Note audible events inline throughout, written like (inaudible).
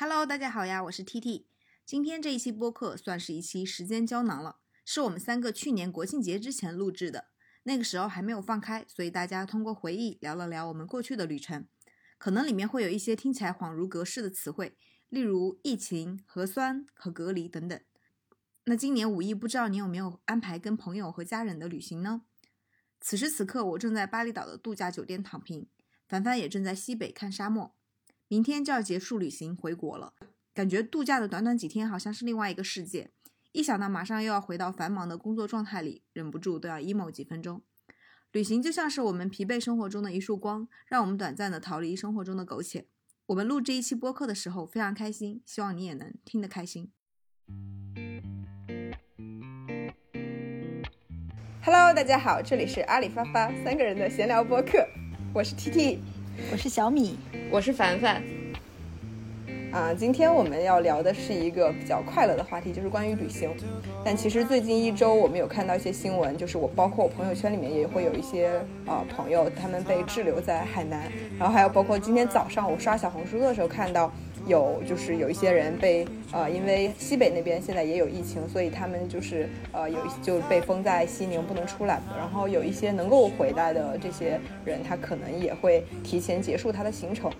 Hello，大家好呀，我是 T T。今天这一期播客算是一期时间胶囊了，是我们三个去年国庆节之前录制的，那个时候还没有放开，所以大家通过回忆聊了聊我们过去的旅程，可能里面会有一些听起来恍如隔世的词汇，例如疫情、核酸和隔离等等。那今年五一，不知道你有没有安排跟朋友和家人的旅行呢？此时此刻，我正在巴厘岛的度假酒店躺平，凡凡也正在西北看沙漠。明天就要结束旅行回国了，感觉度假的短短几天好像是另外一个世界。一想到马上又要回到繁忙的工作状态里，忍不住都要 emo 几分钟。旅行就像是我们疲惫生活中的一束光，让我们短暂的逃离生活中的苟且。我们录这一期播客的时候非常开心，希望你也能听得开心。Hello，大家好，这里是阿里发发三个人的闲聊播客，我是 T T，我是小米。我是凡凡，啊，今天我们要聊的是一个比较快乐的话题，就是关于旅行。但其实最近一周，我们有看到一些新闻，就是我包括我朋友圈里面也会有一些啊朋友，他们被滞留在海南，然后还有包括今天早上我刷小红书的时候看到，有就是有一些人被呃，因为西北那边现在也有疫情，所以他们就是呃有就被封在西宁不能出来，然后有一些能够回来的这些人，他可能也会提前结束他的行程。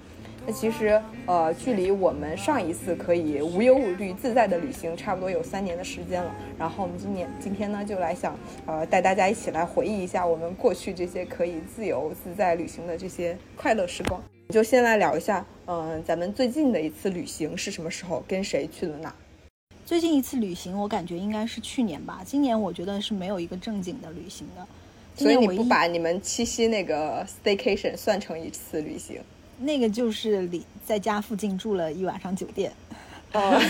那其实，呃，距离我们上一次可以无忧无虑、自在的旅行，差不多有三年的时间了。然后我们今年今天呢，就来想，呃，带大家一起来回忆一下我们过去这些可以自由自在旅行的这些快乐时光。就先来聊一下，嗯，咱们最近的一次旅行是什么时候？跟谁去了哪？最近一次旅行，我感觉应该是去年吧。今年我觉得是没有一个正经的旅行的。所以你不把你们七夕那个 staycation 算成一次旅行？那个就是里在家附近住了一晚上酒店。哦，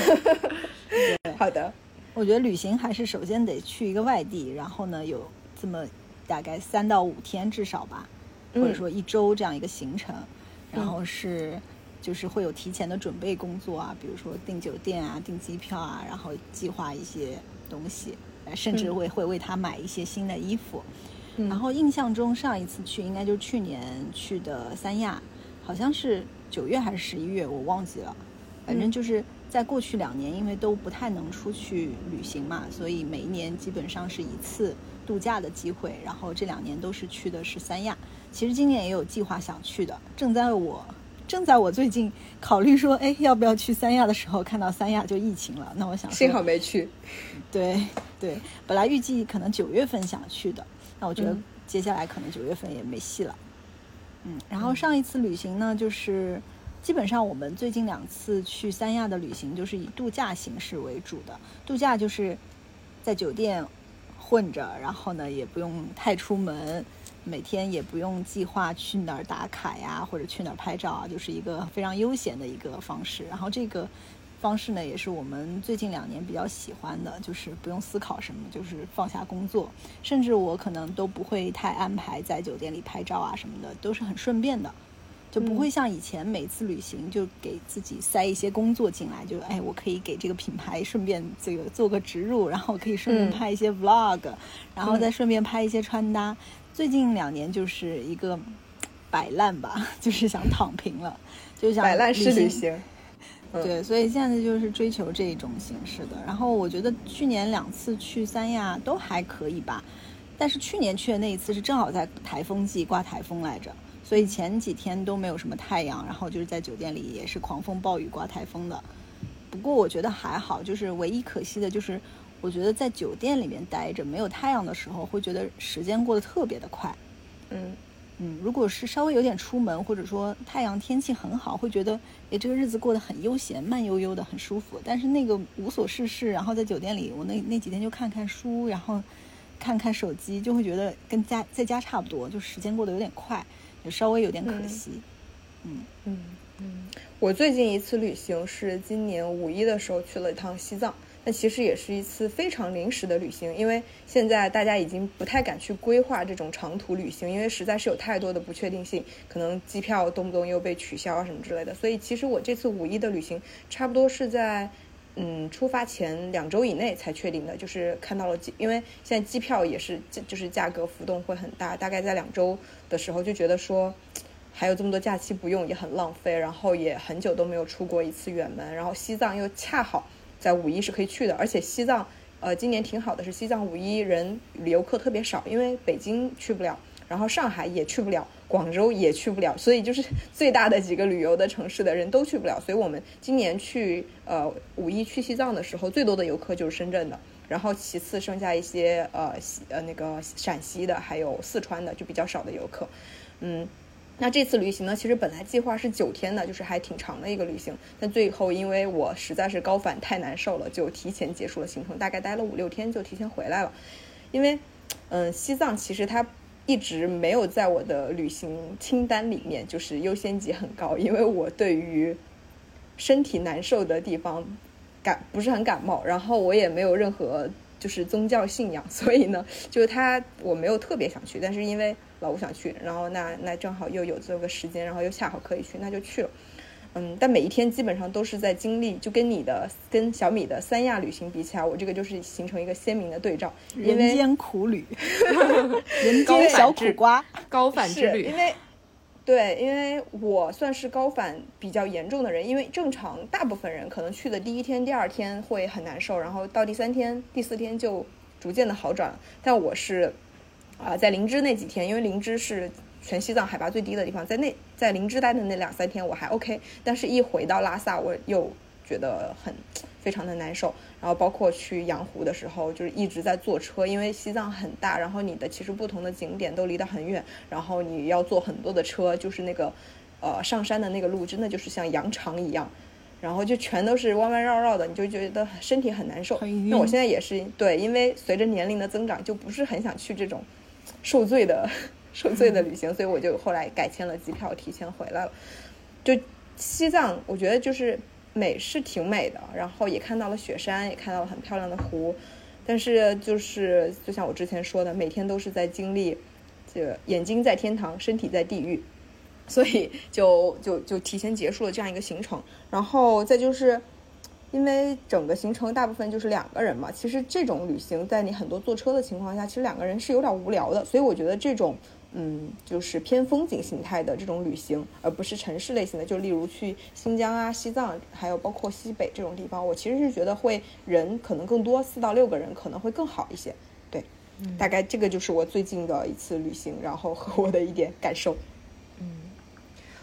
(laughs) 好的。我觉得旅行还是首先得去一个外地，然后呢有这么大概三到五天至少吧，或者说一周这样一个行程。然后是就是会有提前的准备工作啊，比如说订酒店啊、订机票啊，然后计划一些东西，甚至会会为他买一些新的衣服。然后印象中上一次去应该就是去年去的三亚。好像是九月还是十一月，我忘记了。反正就是在过去两年，因为都不太能出去旅行嘛，所以每一年基本上是一次度假的机会。然后这两年都是去的是三亚。其实今年也有计划想去的，正在我正在我最近考虑说，哎，要不要去三亚的时候，看到三亚就疫情了。那我想幸好没去。(laughs) 对对，本来预计可能九月份想去的，那我觉得接下来可能九月份也没戏了。嗯，嗯然后上一次旅行呢，就是基本上我们最近两次去三亚的旅行，就是以度假形式为主的。度假就是在酒店混着，然后呢也不用太出门，每天也不用计划去哪儿打卡呀，或者去哪儿拍照啊，就是一个非常悠闲的一个方式。然后这个。方式呢，也是我们最近两年比较喜欢的，就是不用思考什么，就是放下工作，甚至我可能都不会太安排在酒店里拍照啊什么的，都是很顺便的，就不会像以前每次旅行就给自己塞一些工作进来，就哎，我可以给这个品牌顺便这个做个植入，然后可以顺便拍一些 vlog，然后再顺便拍一些穿搭。最近两年就是一个摆烂吧，(laughs) 就是想躺平了，就想摆烂式旅行。对，所以现在就是追求这一种形式的。然后我觉得去年两次去三亚都还可以吧，但是去年去的那一次是正好在台风季，刮台风来着，所以前几天都没有什么太阳，然后就是在酒店里也是狂风暴雨刮台风的。不过我觉得还好，就是唯一可惜的就是，我觉得在酒店里面待着没有太阳的时候，会觉得时间过得特别的快。嗯。嗯，如果是稍微有点出门，或者说太阳天气很好，会觉得诶这个日子过得很悠闲，慢悠悠的，很舒服。但是那个无所事事，然后在酒店里，我那那几天就看看书，然后看看手机，就会觉得跟家在家差不多，就时间过得有点快，就稍微有点可惜。嗯嗯嗯，我最近一次旅行是今年五一的时候去了一趟西藏。那其实也是一次非常临时的旅行，因为现在大家已经不太敢去规划这种长途旅行，因为实在是有太多的不确定性，可能机票动不动又被取消啊什么之类的。所以其实我这次五一的旅行，差不多是在嗯出发前两周以内才确定的，就是看到了机，因为现在机票也是就是价格浮动会很大，大概在两周的时候就觉得说。还有这么多假期不用也很浪费，然后也很久都没有出过一次远门，然后西藏又恰好在五一是可以去的，而且西藏呃今年挺好的，是西藏五一人游客特别少，因为北京去不了，然后上海也去不了。广州也去不了，所以就是 (laughs) 最大的几个旅游的城市的人都去不了，所以我们今年去呃五一去西藏的时候，最多的游客就是深圳的，然后其次剩下一些呃西呃那个陕西的，还有四川的就比较少的游客，嗯，那这次旅行呢，其实本来计划是九天的，就是还挺长的一个旅行，但最后因为我实在是高反太难受了，就提前结束了行程，大概待了五六天就提前回来了，因为嗯西藏其实它。一直没有在我的旅行清单里面，就是优先级很高，因为我对于身体难受的地方感不是很感冒，然后我也没有任何就是宗教信仰，(laughs) 所以呢，就是他我没有特别想去，但是因为老吴想去，然后那那正好又有这个时间，然后又恰好可以去，那就去了。嗯，但每一天基本上都是在经历，就跟你的跟小米的三亚旅行比起来，我这个就是形成一个鲜明的对照。人间苦旅，(laughs) 人间小苦瓜，高反之旅。因为对，因为我算是高反比较严重的人，因为正常大部分人可能去的第一天、第二天会很难受，然后到第三天、第四天就逐渐的好转。但我是啊，在灵芝那几天，因为灵芝是。全西藏海拔最低的地方，在那在林芝待的那两三天我还 OK，但是一回到拉萨我又觉得很非常的难受。然后包括去羊湖的时候，就是一直在坐车，因为西藏很大，然后你的其实不同的景点都离得很远，然后你要坐很多的车，就是那个呃上山的那个路真的就是像羊肠一样，然后就全都是弯弯绕绕的，你就觉得身体很难受。那我现在也是对，因为随着年龄的增长，就不是很想去这种受罪的。受罪的旅行，所以我就后来改签了机票，提前回来了。就西藏，我觉得就是美是挺美的，然后也看到了雪山，也看到了很漂亮的湖。但是就是就像我之前说的，每天都是在经历，这眼睛在天堂，身体在地狱，所以就就就提前结束了这样一个行程。然后再就是。因为整个行程大部分就是两个人嘛，其实这种旅行在你很多坐车的情况下，其实两个人是有点无聊的。所以我觉得这种，嗯，就是偏风景形态的这种旅行，而不是城市类型的，就例如去新疆啊、西藏，还有包括西北这种地方，我其实是觉得会人可能更多，四到六个人可能会更好一些。对，大概这个就是我最近的一次旅行，然后和我的一点感受。嗯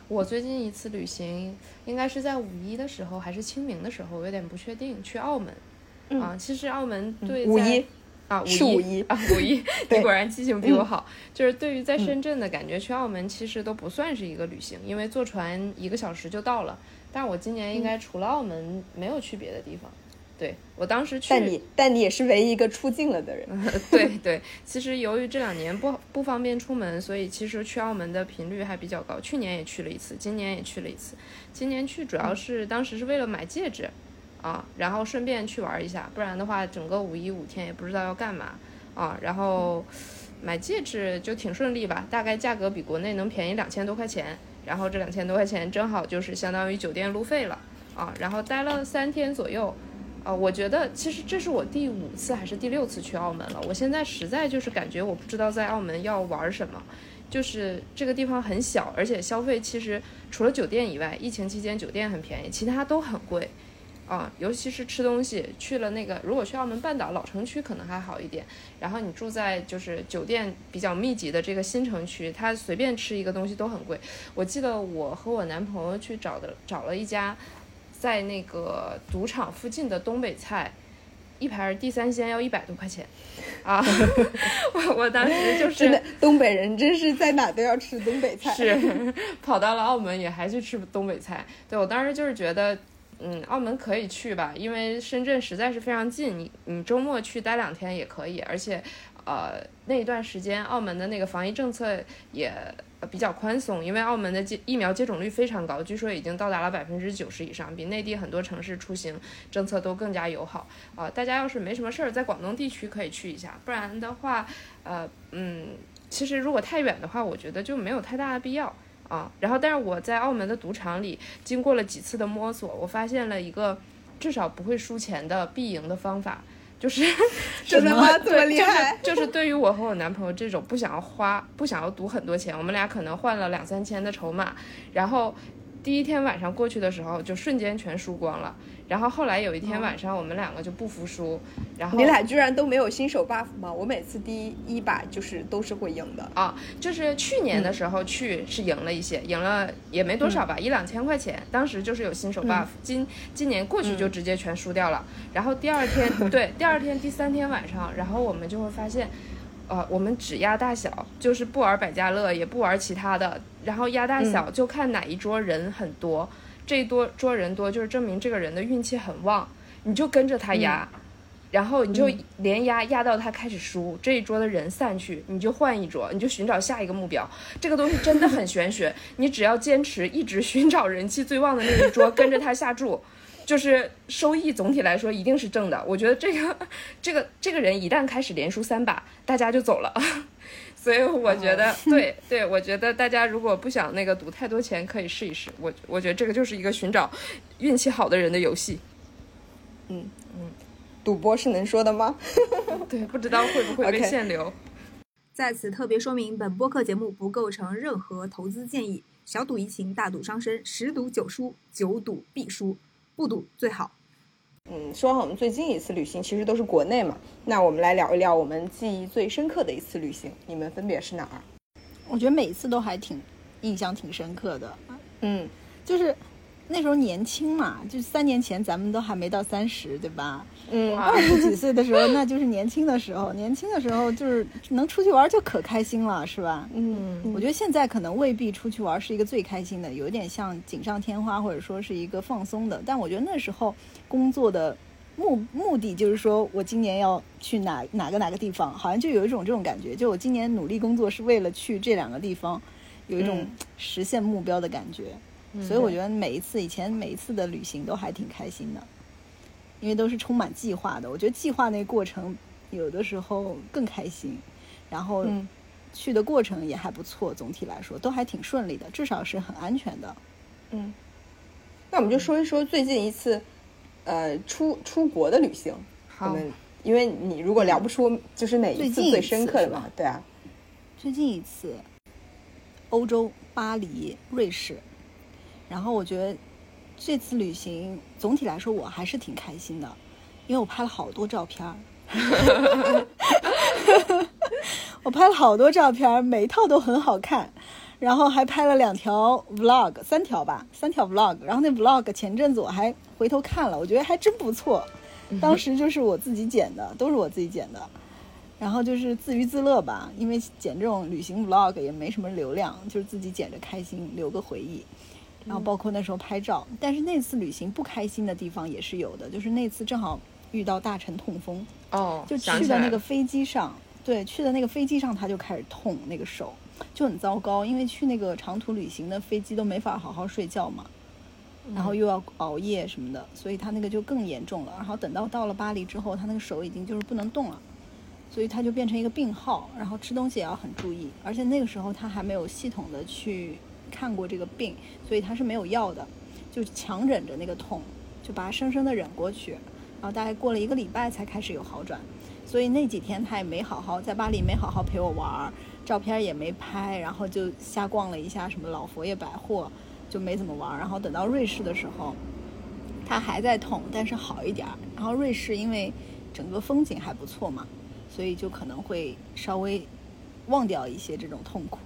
我最近一次旅行应该是在五一的时候，还是清明的时候，我有点不确定。去澳门，啊，其实澳门对五一啊，五一啊，五一，(laughs) 你果然记性比我好。就是对于在深圳的感觉，去澳门其实都不算是一个旅行，因为坐船一个小时就到了。但我今年应该除了澳门，没有去别的地方。对我当时去，但你但你也是唯一一个出境了的人。(laughs) 对对，其实由于这两年不不方便出门，所以其实去澳门的频率还比较高。去年也去了一次，今年也去了一次。今年去主要是当时是为了买戒指，啊，然后顺便去玩一下。不然的话，整个五一五天也不知道要干嘛啊。然后买戒指就挺顺利吧，大概价格比国内能便宜两千多块钱。然后这两千多块钱正好就是相当于酒店路费了啊。然后待了三天左右。啊，我觉得其实这是我第五次还是第六次去澳门了。我现在实在就是感觉我不知道在澳门要玩什么，就是这个地方很小，而且消费其实除了酒店以外，疫情期间酒店很便宜，其他都很贵。啊，尤其是吃东西，去了那个如果去澳门半岛老城区可能还好一点，然后你住在就是酒店比较密集的这个新城区，它随便吃一个东西都很贵。我记得我和我男朋友去找的找了一家。在那个赌场附近的东北菜，一盘地三鲜要一百多块钱，啊！(laughs) 我我当时就是真的东北人，真是在哪都要吃东北菜，是跑到了澳门也还去吃东北菜。对我当时就是觉得，嗯，澳门可以去吧，因为深圳实在是非常近，你你周末去待两天也可以，而且，呃，那一段时间澳门的那个防疫政策也。比较宽松，因为澳门的接疫苗接种率非常高，据说已经到达了百分之九十以上，比内地很多城市出行政策都更加友好啊！大家要是没什么事儿，在广东地区可以去一下，不然的话，呃，嗯，其实如果太远的话，我觉得就没有太大的必要啊。然后，但是我在澳门的赌场里经过了几次的摸索，我发现了一个至少不会输钱的必赢的方法。就是 (laughs) 就是真的吗？这么对，就是？就是对于我和我男朋友这种不想要花、不想要赌很多钱，我们俩可能换了两三千的筹码，然后第一天晚上过去的时候就瞬间全输光了。然后后来有一天晚上，我们两个就不服输，然后你俩居然都没有新手 buff 吗？我每次第一把就是都是会赢的。啊，就是去年的时候去是赢了一些，赢了也没多少吧，一两千块钱。当时就是有新手 buff，、今今年过去就直接全输掉了。然后第二天，(laughs) 对，第二天、第三天晚上，然后我们就会发现，呃，我们只压大小，就是不玩百家乐，也不玩其他的，然后压大小就看哪一桌人很多，这一桌桌人多，就是证明这个人的运气很旺，你就跟着他压。然后你就连压压到他开始输，这一桌的人散去，你就换一桌，你就寻找下一个目标。这个东西真的很玄学，(laughs) 你只要坚持一直寻找人气最旺的那一桌，跟着他下注，就是收益总体来说一定是正的。我觉得这个这个这个人一旦开始连输三把，大家就走了。所以我觉得，(laughs) 对对，我觉得大家如果不想那个赌太多钱，可以试一试。我我觉得这个就是一个寻找运气好的人的游戏。嗯嗯赌博是能说的吗？(laughs) 对，不知道会不会被 (laughs) 限流。在此特别说明，本播客节目不构成任何投资建议，小赌怡情，大赌伤身，十赌九输，九赌必输，不赌最好。嗯，说完我们最近一次旅行其实都是国内嘛，那我们来聊一聊我们记忆最深刻的一次旅行，你们分别是哪儿？我觉得每一次都还挺印象挺深刻的，嗯就是那时候年轻嘛，就三年前咱们都还没到三十，对吧？嗯二十几岁的时候，那就是年轻的时候，(laughs) 年轻的时候就是能出去玩就可开心了，是吧？嗯，我觉得现在可能未必出去玩是一个最开心的，有点像锦上添花，或者说是一个放松的。但我觉得那时候工作的目目的就是说我今年要去哪哪个哪个地方，好像就有一种这种感觉，就我今年努力工作是为了去这两个地方，有一种嗯实现目标的感觉。所以我觉得每一次以前每一次的旅行都还挺开心的，因为都是充满计划的。我觉得计划那过程有的时候更开心，然后嗯去的过程也还不错，总体来说都还挺顺利的，至少是很安全的。嗯，那我们就说一说最近一次，呃，出出国的旅行。我好，们因为你如果聊不出就是哪一次最深刻的吧，嘛对啊，最近一次，欧洲巴黎、瑞士，然后我觉得这次旅行总体来说我还是挺开心的，因为我拍了好多照片儿。(laughs) 我拍了好多照片儿，每一套都很好看，然后还拍了两条 vlog，三条吧，三条 vlog。然后那 vlog 前阵子我还回头看了，我觉得还真不错。当时就是我自己剪的，都是我自己剪的。然后就是自娱自乐吧，因为剪这种旅行 vlog 也没什么流量，就是自己剪着开心，留个回忆。然后包括那时候拍照，但是那次旅行不开心的地方也是有的，就是那次正好遇到大臣痛风，哦，就去的那个飞机上，对，去的那个飞机上他就开始痛那个手，就很糟糕，因为去那个长途旅行的飞机都没法好好睡觉嘛，然后又要熬夜什么的，所以他那个就更严重了。然后等到到了巴黎之后，他那个手已经就是不能动了，所以他就变成一个病号，然后吃东西也要很注意，而且那个时候他还没有系统的去看过这个病，所以他是没有药的，就强忍着那个痛，就把它生生的忍过去，然后大概过了一个礼拜才开始有好转，所以那几天他也没好好在巴黎没好好陪我玩儿，照片也没拍，然后就瞎逛了一下什么老佛爷百货，就没怎么玩儿。然后等到瑞士的时候，他还在痛，但是好一点儿。然后瑞士因为整个风景还不错嘛，所以就可能会稍微忘掉一些这种痛苦。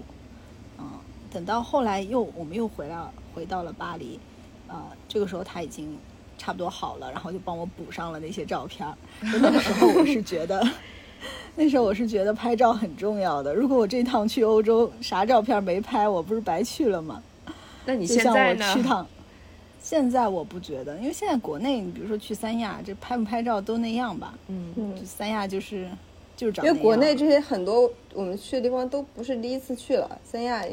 嗯，等到后来又我们又回来回到了巴黎，呃，这个时候他已经差不多好了，然后就帮我补上了那些照片那个时候我是觉得，(laughs) 那时候我是觉得拍照很重要的。如果我这趟去欧洲啥照片没拍，我不是白去了吗？那你就像现在呢？我去趟，现在我不觉得，因为现在国内，你比如说去三亚，这拍不拍照都那样吧。嗯，嗯就，三亚就是就是长因为国内这些很多我们去的地方都不是第一次去了，三亚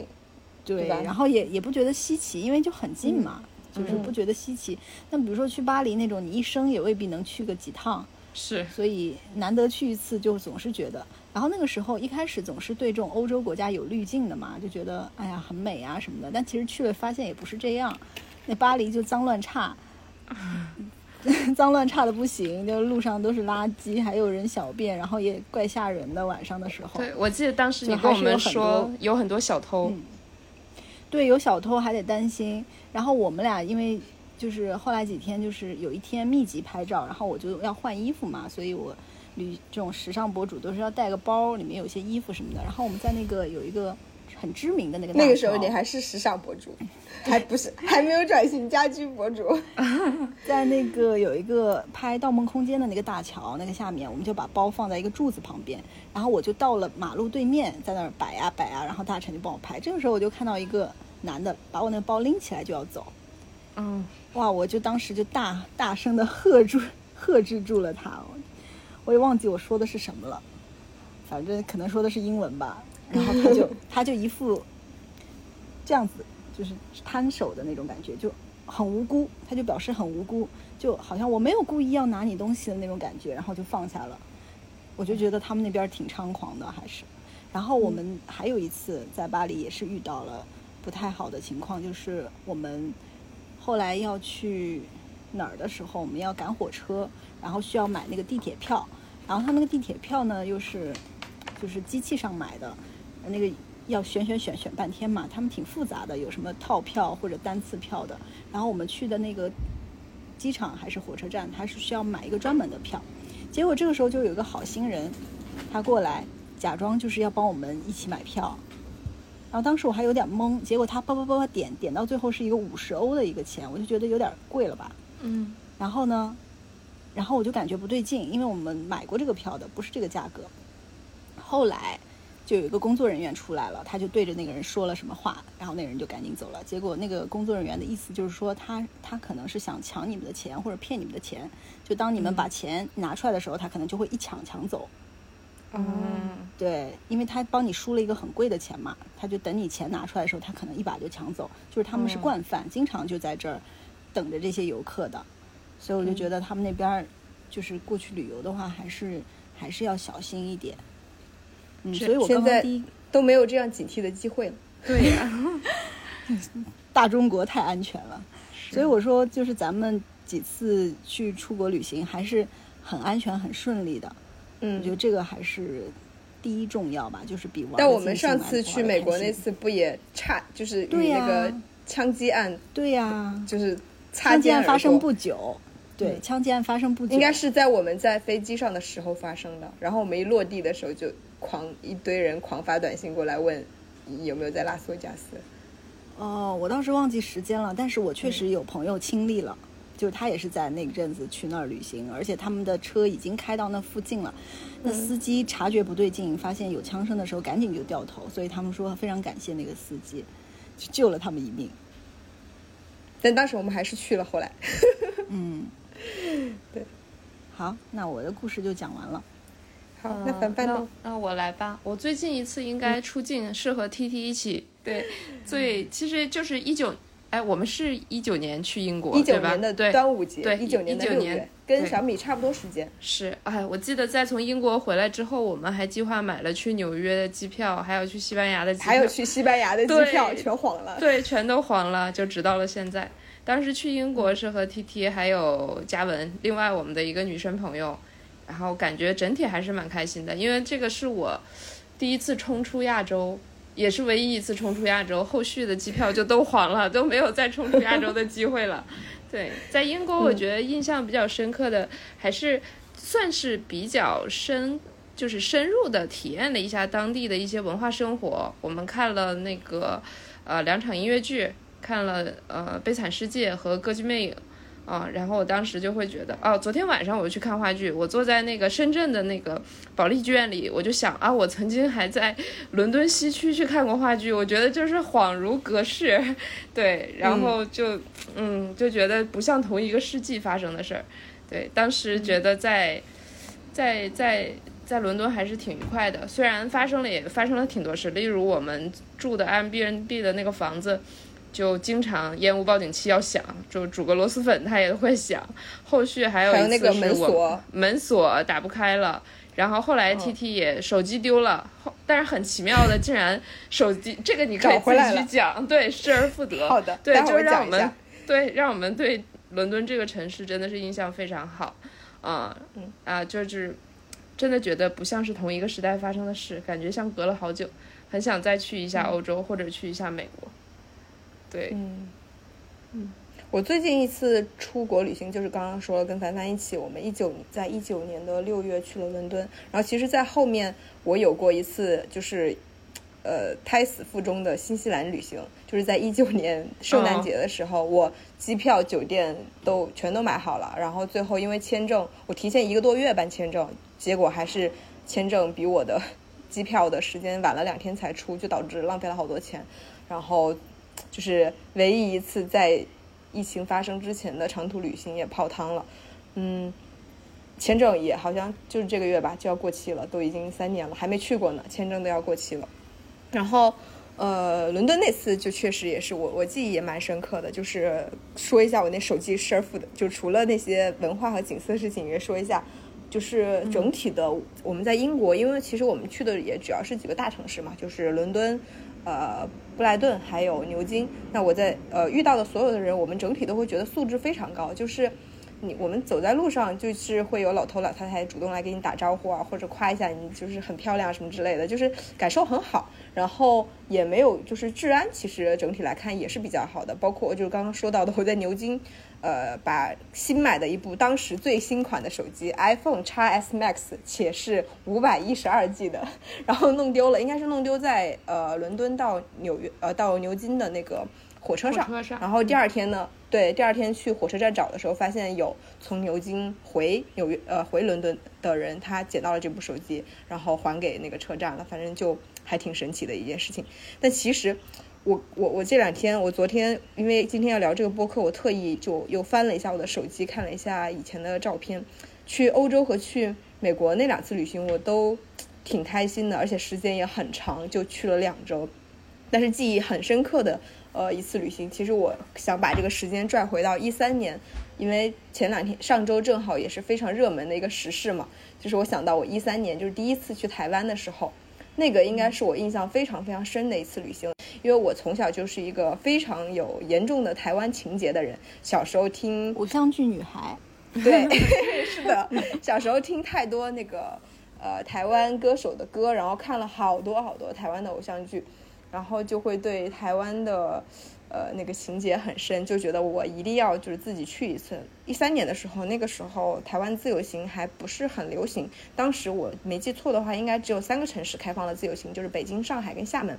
对然后也也不觉得稀奇，因为就很近嘛，就是嗯不觉得稀奇。那比如说去巴黎那种，你一生也未必能去个几趟，是所以难得去一次，就总是觉得。然后那个时候一开始总是对这种欧洲国家有滤镜的嘛，就觉得哎呀很美啊什么的。但其实去了发现也不是这样，那巴黎就脏乱差，(laughs) 脏乱差的不行，就路上都是垃圾，还有人小便，然后也怪吓人的。晚上的时候，对我记得当时你跟我们说有很多小偷，嗯对，有小偷还得担心。然后我们俩因为就是后来几天就是有一天密集拍照，然后我就要换衣服嘛，所以我旅这种时尚博主都是要带个包，里面有些衣服什么的。然后我们在那个有一个很知名的那个那个时候你还是时尚博主，还不是 (laughs) 还没有转型家居博主。(laughs) 在那个有一个拍《盗梦空间》的那个大桥那个下面，我们就把包放在一个柱子旁边，然后我就到了马路对面，在那儿摆呀摆呀，然后大臣就帮我拍。这个时候我就看到一个男的把我那个包拎起来就要走，嗯，哇！我就当时就大大声的喝住喝制住了他，我我也忘记我说的是什么了，反正可能说的是英文吧。然后他就 (laughs) 他就一副这样子，就是摊手的那种感觉，就很无辜，他就表示很无辜，就好像我没有故意要拿你东西的那种感觉，然后就放下了。我就觉得他们那边挺猖狂的，还是。然后我们还有一次在巴黎也是遇到了不太好的情况，就是我们后来要去哪儿的时候，我们要赶火车，然后需要买那个地铁票，然后他那个地铁票呢又是就是机器上买的，那个要选选选选半天嘛，他们挺复杂的，有什么套票或者单次票的。然后我们去的那个机场还是火车站，他是需要买一个专门的票。结果这个时候就有一个好心人，他过来假装就是要帮我们一起买票。然后当时我还有点懵，结果他叭叭叭叭点点到最后是一个五十欧的一个钱，我就觉得有点贵了吧。嗯，然后呢，然后我就感觉不对劲，因为我们买过这个票的，不是这个价格。后来就有一个工作人员出来了，他就对着那个人说了什么话，然后那个人就赶紧走了。结果那个工作人员的意思就是说他他可能是想抢你们的钱或者骗你们的钱，就当你们把钱拿出来的时候，他可能就会一抢抢走。嗯，对，因为他帮你输了一个很贵的钱嘛，他就等你钱拿出来的时候，他可能一把就抢走。就是他们是惯犯，经常就在这儿等着这些游客的，所以我就觉得他们那边儿就是过去旅游的话，还是还是要小心一点。嗯，所以我现在都没有这样警惕的机会了。对呀、(laughs) 大中国太安全了，所以我说就是咱们几次去出国旅行还是很安全、很顺利的。嗯我觉得嗯，这个还是第一重要吧，就是比玩但我们上次去美国那次不也差，就是与那个枪击案对呀、就是擦枪击案发生不久，对，嗯枪击案发生不久，应该是在我们在飞机上的时候发生的，然后我们一落地的时候就狂一堆人狂发短信过来问有没有在拉斯维加斯。哦，我当时忘记时间了，但是我确实有朋友亲历了，就是他也是在那阵子去那儿旅行，而且他们的车已经开到那附近了，那司机察觉不对劲，发现有枪声的时候，赶紧就掉头，所以他们说非常感谢那个司机，就救了他们一命。但当时我们还是去了，后来嗯，(laughs) 对。好，那我的故事就讲完了。好，那凡凡那呢？那我来吧。我最近一次应该出镜是和 T T 一起，(laughs) 对，最其实就是一九，哎，我们是一九年去英国，一九年的对端午节，对一九年的19年六月，跟小米差不多时间。是，哎，我记得在从英国回来之后，我们还计划买了去纽约的机票，还有去西班牙的机票，还有去西班牙的 (laughs) 机票全黄了。对，全都黄了，就直到了现在。当时去英国是和 T T 还有嘉文，另外我们的一个女生朋友，然后感觉整体还是蛮开心的，因为这个是我第一次冲出亚洲，也是唯一一次冲出亚洲，后续的机票就都黄了，都没有再冲出亚洲的机会了。(laughs) 对，在英国，我觉得印象比较深刻的还是算是比较深。就是深入的体验了一下当地的一些文化生活。我们看了那个呃两场音乐剧，看了呃《悲惨世界》和《歌剧魅影》啊，然后我当时就会觉得，哦，昨天晚上我去看话剧，我坐在那个深圳的那个保利剧院里，我就想啊，我曾经还在伦敦西区去看过话剧，我觉得就是恍如隔世，(laughs) 对，然后就嗯就觉得不像同一个世纪发生的事儿，对，当时觉得在在在。在伦敦还是挺愉快的，虽然发生了也发生了挺多事，例如我们住的 Airbnb 的那个房子，就经常烟雾报警器要响，就煮个螺蛳粉它也会响。后续还有一次那个门是我锁，门锁打不开了，然后后来 T T 也手机丢了，后但是很奇妙的，竟然手机这个你可以自己讲，对，失而复得。好的，对，就让我们。对让我们对伦敦这个城市真的是印象非常好，啊，啊，就是真的觉得不像是同一个时代发生的事，感觉像隔了好久，很想再去一下欧洲或者去一下美国。对，嗯，嗯，我最近一次出国旅行就是刚刚说了，跟凡凡一起，我们一九在一九年的六月去了伦敦。然后其实，在后面我有过一次，就是呃胎死腹中的新西兰旅行，就是在一九年圣诞节的时候，我机票、酒店都全都买好了，然后最后因为签证，我提前一个多月办签证，结果还是签证比我的 (laughs) 机票的时间晚了两天才出，就导致浪费了好多钱，然后。就是唯一一次在疫情发生之前的长途旅行也泡汤了，嗯，签证也好像就是这个月吧就要过期了，都已经三年了还没去过呢，签证都要过期了。然后，呃，伦敦那次就确实也是我我记忆也蛮深刻的，就是说一下我那手机失负的，就除了那些文化和景色的事情，也说一下，就是整体的我们在英国，因为其实我们去的也主要是几个大城市嘛，就是伦敦。呃，布莱顿还有牛津，那我在呃遇到的所有的人，我们整体都会觉得素质非常高，就是你我们走在路上，就是会有老头老太太主动来给你打招呼啊，或者夸一下你，就是很漂亮什么之类的，就是感受很好。然后也没有，就是治安其实整体来看也是比较好的，包括就是刚刚说到的，我在牛津。呃，把新买的一部当时最新款的手机 iPhone x S Max，且是五百一十二 G 的，然后弄丢了，应该是弄丢在呃伦敦到纽约呃到牛津的那个火车上。然后第二天呢，对，第二天去火车站找的时候，发现有从牛津回纽约呃回伦敦的人，他捡到了这部手机，然后还给那个车站了。反正就还挺神奇的一件事情。但其实。我我我这两天，我昨天因为今天要聊这个播客，我特意就又翻了一下我的手机，看了一下以前的照片。去欧洲和去美国那两次旅行，我都挺开心的，而且时间也很长，就去了两周。但是记忆很深刻的呃一次旅行，其实我想把这个时间拽回到一三年，因为前两天上周正好也是非常热门的一个时事嘛，就是我想到我一三年就是第一次去台湾的时候。那个应该是我印象非常非常深的一次旅行，因为我从小就是一个非常有严重的台湾情节的人。小时候听偶像剧女孩，(laughs) (laughs) 对，是的，小时候听太多那个呃台湾歌手的歌，然后看了好多好多台湾的偶像剧，然后就会对台湾的。呃，那个情节很深，就觉得我一定要就是自己去一次。一三年的时候，那个时候台湾自由行还不是很流行，当时我没记错的话，应该只有三个城市开放了自由行，就是北京、上海跟厦门。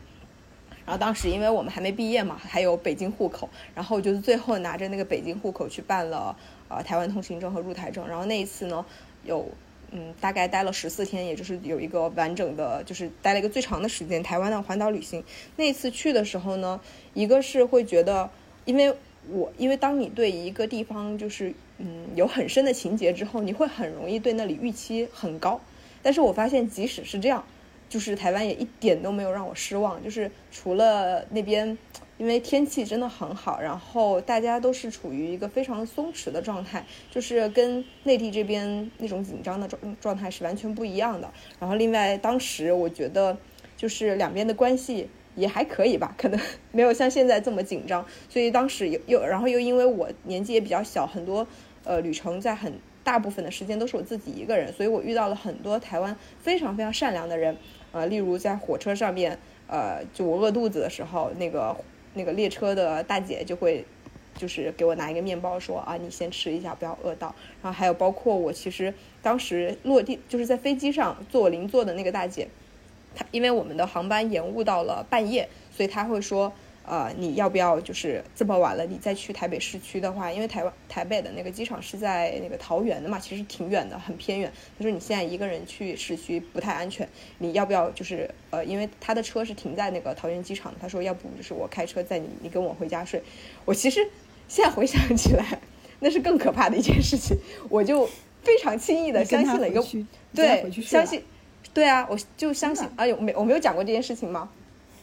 然后当时因为我们还没毕业嘛，还有北京户口，然后就是最后拿着那个北京户口去办了呃台湾通行证和入台证。然后那一次呢，有。嗯，大概待了十四天，也就是有一个完整的，就是待了一个最长的时间。台湾的环岛旅行，那次去的时候呢，一个是会觉得，因为我因为当你对一个地方就是嗯有很深的情节之后，你会很容易对那里预期很高。但是我发现即使是这样，就是台湾也一点都没有让我失望，就是除了那边。因为天气真的很好，然后大家都是处于一个非常松弛的状态，就是跟内地这边那种紧张的状状态是完全不一样的。然后另外，当时我觉得就是两边的关系也还可以吧，可能没有像现在这么紧张。所以当时又又然后又因为我年纪也比较小，很多呃旅程在很大部分的时间都是我自己一个人，所以我遇到了很多台湾非常非常善良的人，呃，例如在火车上面，呃，就我饿肚子的时候，那个。那个列车的大姐就会，就是给我拿一个面包，说啊，你先吃一下，不要饿到。然后还有包括我，其实当时落地就是在飞机上坐我邻座的那个大姐，她因为我们的航班延误到了半夜，所以她会说。呃，你要不要就是这么晚了，你再去台北市区的话，因为台湾台北的那个机场是在那个桃园的嘛，其实挺远的，很偏远。他说你现在一个人去市区不太安全，你要不要就是呃，因为他的车是停在那个桃园机场，他说要不就是我开车载你，你跟我回家睡。我其实现在回想起来，那是更可怕的一件事情，我就非常轻易的相信了一个对，相信对啊，我就相信啊，有没我没有讲过这件事情吗？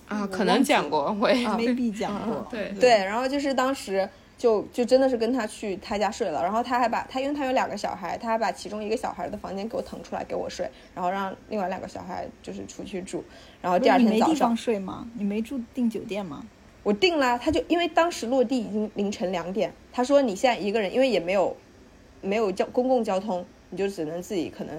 啊，可能讲过，我也未必讲过。对对，然后就是当时就就真的是跟他去他家睡了，然后他还把他因为他有两个小孩，他还把其中一个小孩的房间给我腾出来给我睡，然后让另外两个小孩就是出去住，然后第二天早上睡吗？你没住订酒店吗？我订了，他就因为当时落地已经凌晨两点，他说你现在一个人，因为也没有没有交公共交通，你就只能自己可能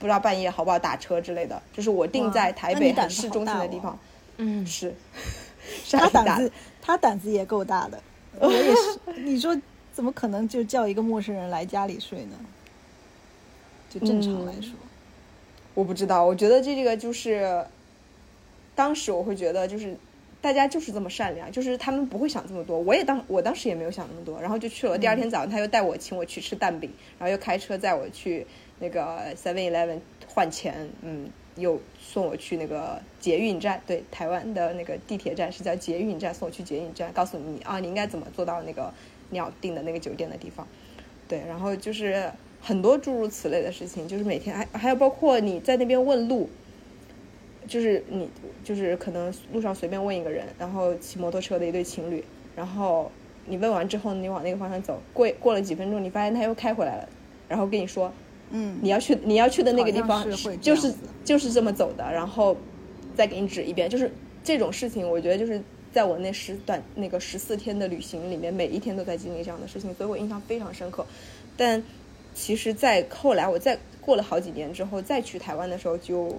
不知道半夜好不好打车之类的。就是我定在台北很市中心的地方，嗯，是，(laughs) 他胆子他胆子也够大的，我也是。(laughs) 你说怎么可能就叫一个陌生人来家里睡呢？就正常来说，我不知道。我觉得这个就是，当时我会觉得就是。大家就是这么善良，就是他们不会想这么多。我也当我当时也没有想那么多，然后就去了。第二天早上，他又带我请我去吃蛋饼，然后又开车载我去那个 Seven Eleven 换钱，嗯，又送我去那个捷运站，对，台湾的那个地铁站是叫捷运站，送我去捷运站，告诉你啊，你应该怎么坐到那个你要订的那个酒店的地方。对，然后就是很多诸如此类的事情，就是每天还还有包括你在那边问路。就是你，就是可能路上随便问一个人，然后骑摩托车的一对情侣，然后你问完之后，你往那个方向走，过过了几分钟，你发现他又开回来了，然后跟你说，嗯，你要去你要去的那个地方，就是就是这么走的，然后再给你指一遍，就是这种事情，我觉得就是在我那十短那个十四天的旅行里面，每一天都在经历这样的事情，所以我印象非常深刻。但其实，在后来我再过了好几年之后，再去台湾的时候就。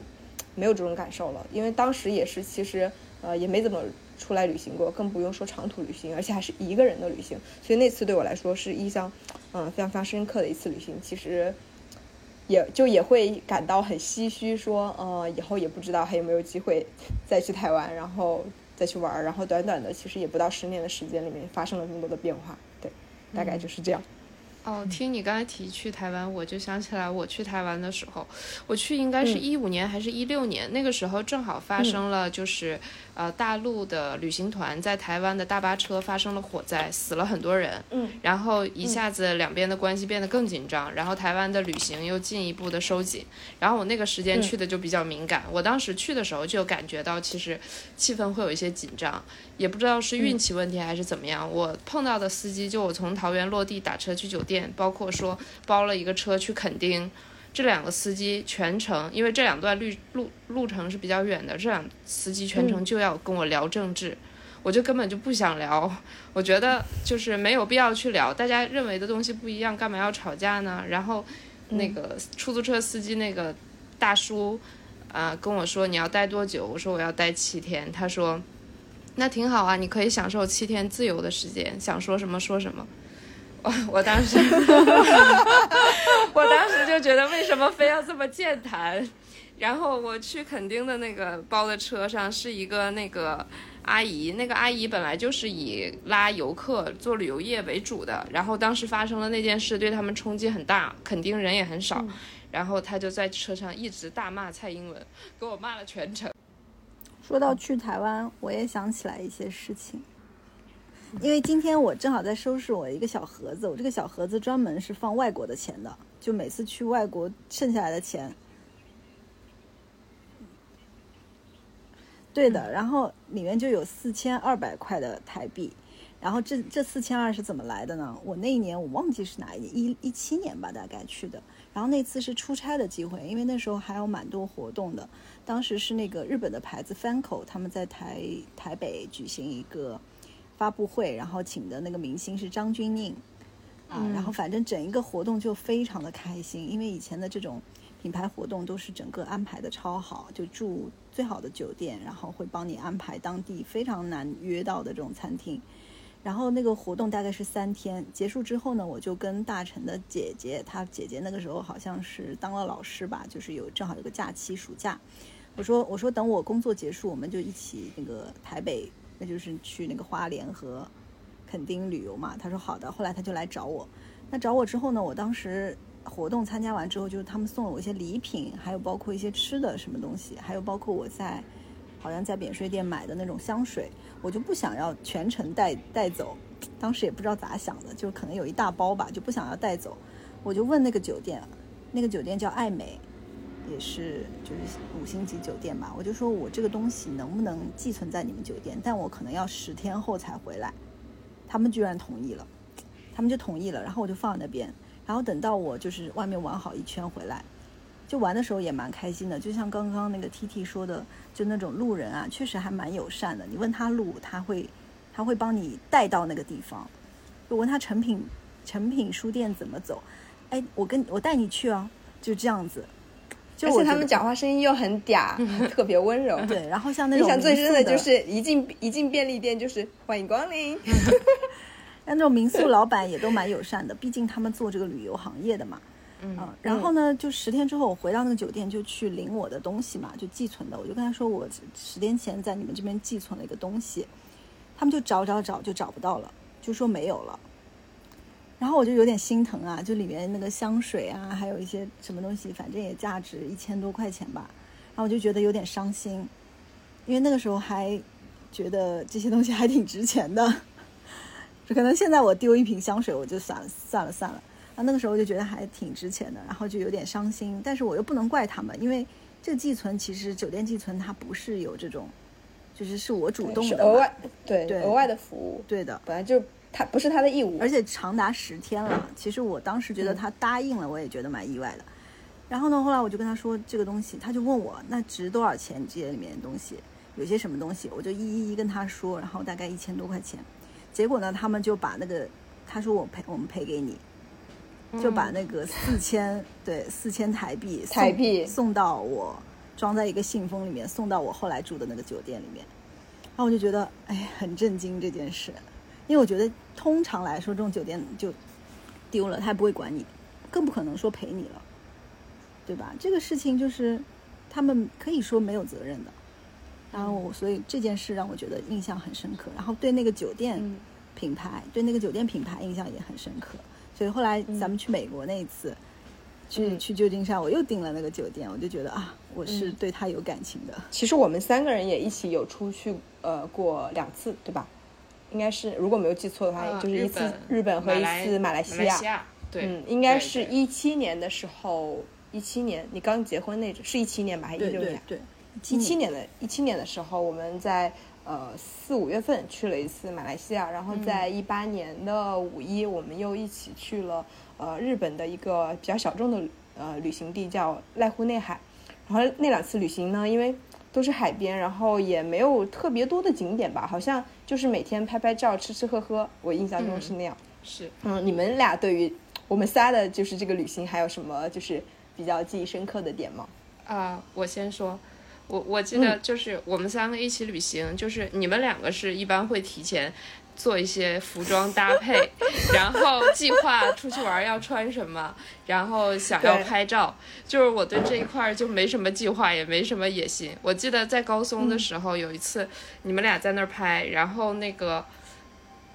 没有这种感受了，因为当时也是，其实呃也没怎么出来旅行过，更不用说长途旅行，而且还是一个人的旅行，所以那次对我来说是印象嗯非常非常深刻的一次旅行。其实也就也会感到很唏嘘，说呃以后也不知道还有没有机会再去台湾，然后再去玩儿，然后短短的其实也不到十年的时间里面发生了这么多的变化，对，大概就是这样。哦，听你刚才提去台湾，我就想起来我去台湾的时候，我去应该是一五年还是一六年，那个时候正好发生了就是。呃，大陆的旅行团在台湾的大巴车发生了火灾，死了很多人。嗯，然后一下子两边的关系变得更紧张，然后台湾的旅行又进一步的收紧。然后我那个时间去的就比较敏感，我当时去的时候就感觉到其实气氛会有一些紧张，也不知道是运气问题还是怎么样。我碰到的司机，就我从桃园落地打车去酒店，包括说包了一个车去垦丁。这两个司机全程，因为这两段路路路程是比较远的，这两司机全程就要跟我聊政治，我就根本就不想聊。(laughs) 我觉得就是没有必要去聊，大家认为的东西不一样，干嘛要吵架呢？然后那个出租车司机那个大叔啊跟我说你要待多久？我说我要待七天。他说那挺好啊，你可以享受七天自由的时间，想说什么说什么。我 (laughs) 我当时，我当时就觉得为什么非要这么健谈？然后我去垦丁的那个包的车上是一个那个阿姨，那个阿姨本来就是以拉游客做旅游业为主的，然后当时发生了那件事，对他们冲击很大，垦丁人也很少，然后她就在车上一直大骂蔡英文，给我骂了全程。说到去台湾，我也想起来一些事情。因为今天我正好在收拾我一个小盒子，我这个小盒子专门是放外国的钱的，就每次去外国剩下来的钱，对的，然后里面就有四千二百块的台币，然后这这四千二是怎么来的呢？我那一年我忘记是哪一年，一一七年吧，大概去的，然后那次是出差的机会，因为那时候还有蛮多活动的，当时是那个日本的牌子 Fanco 他们在台台北举行一个。发布会，然后请的那个明星是张钧甯，啊，然后反正整一个活动就非常的开心，因为以前的这种品牌活动都是整个安排的超好，就住最好的酒店，然后会帮你安排当地非常难约到的这种餐厅，然后那个活动大概是三天，结束之后呢，我就跟大成的姐姐，她姐姐那个时候好像是当了老师吧，就是有正好有个假期暑假，我说我说等我工作结束，我们就一起那个台北。那就是去那个花莲和垦丁旅游嘛。他说好的，后来他就来找我。那找我之后呢，我当时活动参加完之后，就是他们送了我一些礼品，还有包括一些吃的什么东西，还有包括我在好像在免税店买的那种香水，我就不想要全程带带走。当时也不知道咋想的，就可能有一大包吧，就不想要带走。我就问那个酒店，那个酒店叫爱美。也是就是五星级酒店吧，我就说我这个东西能不能寄存在你们酒店？但我可能要十天后才回来。他们居然同意了，他们就同意了，然后我就放那边。然后等到我就是外面玩好一圈回来，就玩的时候也蛮开心的。就像刚刚那个 T T 说的，就那种路人啊，确实还蛮友善的。你问他路，他会他会帮你带到那个地方。就问他成品成品书店怎么走，哎，我跟我带你去啊，就这样子。就而且他们讲话声音又很嗲，(laughs) 特别温柔。对，然后像那种印象最深的就是一进一进便利店就是欢迎光临，(laughs) 那种民宿老板也都蛮友善的，毕竟他们做这个旅游行业的嘛。嗯嗯，然后呢，就十天之后我回到那个酒店就去领我的东西嘛，就寄存的。我就跟他说我十天前在你们这边寄存了一个东西，他们就找找找就找不到了，就说没有了。然后我就有点心疼啊，就里面那个香水啊，还有一些什么东西，反正也价值一千多块钱吧。然后我就觉得有点伤心，因为那个时候还觉得这些东西还挺值钱的。就可能现在我丢一瓶香水，我就算了算了算了。啊，那个时候就觉得还挺值钱的，然后就有点伤心，但是我又不能怪他们，因为这个寄存其实酒店寄存它不是有这种，就是是我主动的额外对对额外的服务，对的，本来就他不是他的义务，而且长达十天了。其实我当时觉得他答应了，我也觉得蛮意外的。然后呢，后来我就跟他说这个东西，他就问我那值多少钱？这些里面的东西有些什么东西，我就一一一跟他说，然后大概一千多块钱。结果呢，他们就把那个他说我赔我们赔给你，就把那个四千对四千台币台币送到我装在一个信封里面，送到我后来住的那个酒店里面。然后我就觉得哎很震惊这件事，因为我觉得通常来说这种酒店就丢了，他也不会管你，更不可能说赔你了，对吧？这个事情就是他们可以说没有责任的。然后我所以这件事让我觉得印象很深刻，然后对那个酒店嗯品牌，对那个酒店品牌印象也很深刻。所以后来咱们去美国那一次，去嗯去旧金山，我又订了那个酒店，我就觉得啊，我是嗯对他有感情的。其实我们三个人也一起有出去呃过两次，对吧？应该是如果没有记错的话，啊就是一次日日本和一次马来西亚。亚，对，嗯，应该是对一七年的时候，一七年你刚结婚那阵是一七年吧，还是对一六年？对对，一七年的一七年的时候，我们在呃四五月份去了一次马来西亚，然后在一八年的五一，我们又一起去了呃日本的一个比较小众的呃旅行地叫濑户内海。然后那两次旅行呢，因为都是海边，然后也没有特别多的景点吧，好像就是每天拍拍照、吃吃喝喝，我印象中是那样。是嗯，你们俩对于我们仨的就是这个旅行还有什么就是比较记忆深刻的点吗？啊、我先说，我我记得就是我们三个一起旅行，就是你们两个是一般会提前做一些服装搭配，然后计划出去玩要穿什么，然后想要拍照。就是我对这一块儿就没什么计划，也没什么野心。我记得在高松的时候，有一次你们俩在那儿拍，然后那个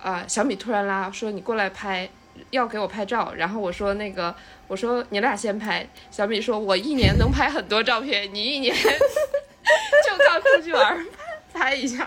啊、小米突然拉说你过来拍。要给我拍照，然后我说那个，我说你俩先拍。小米说，我一年能拍很多照片，你一年 (laughs) 就靠出去玩 (laughs) 拍一下。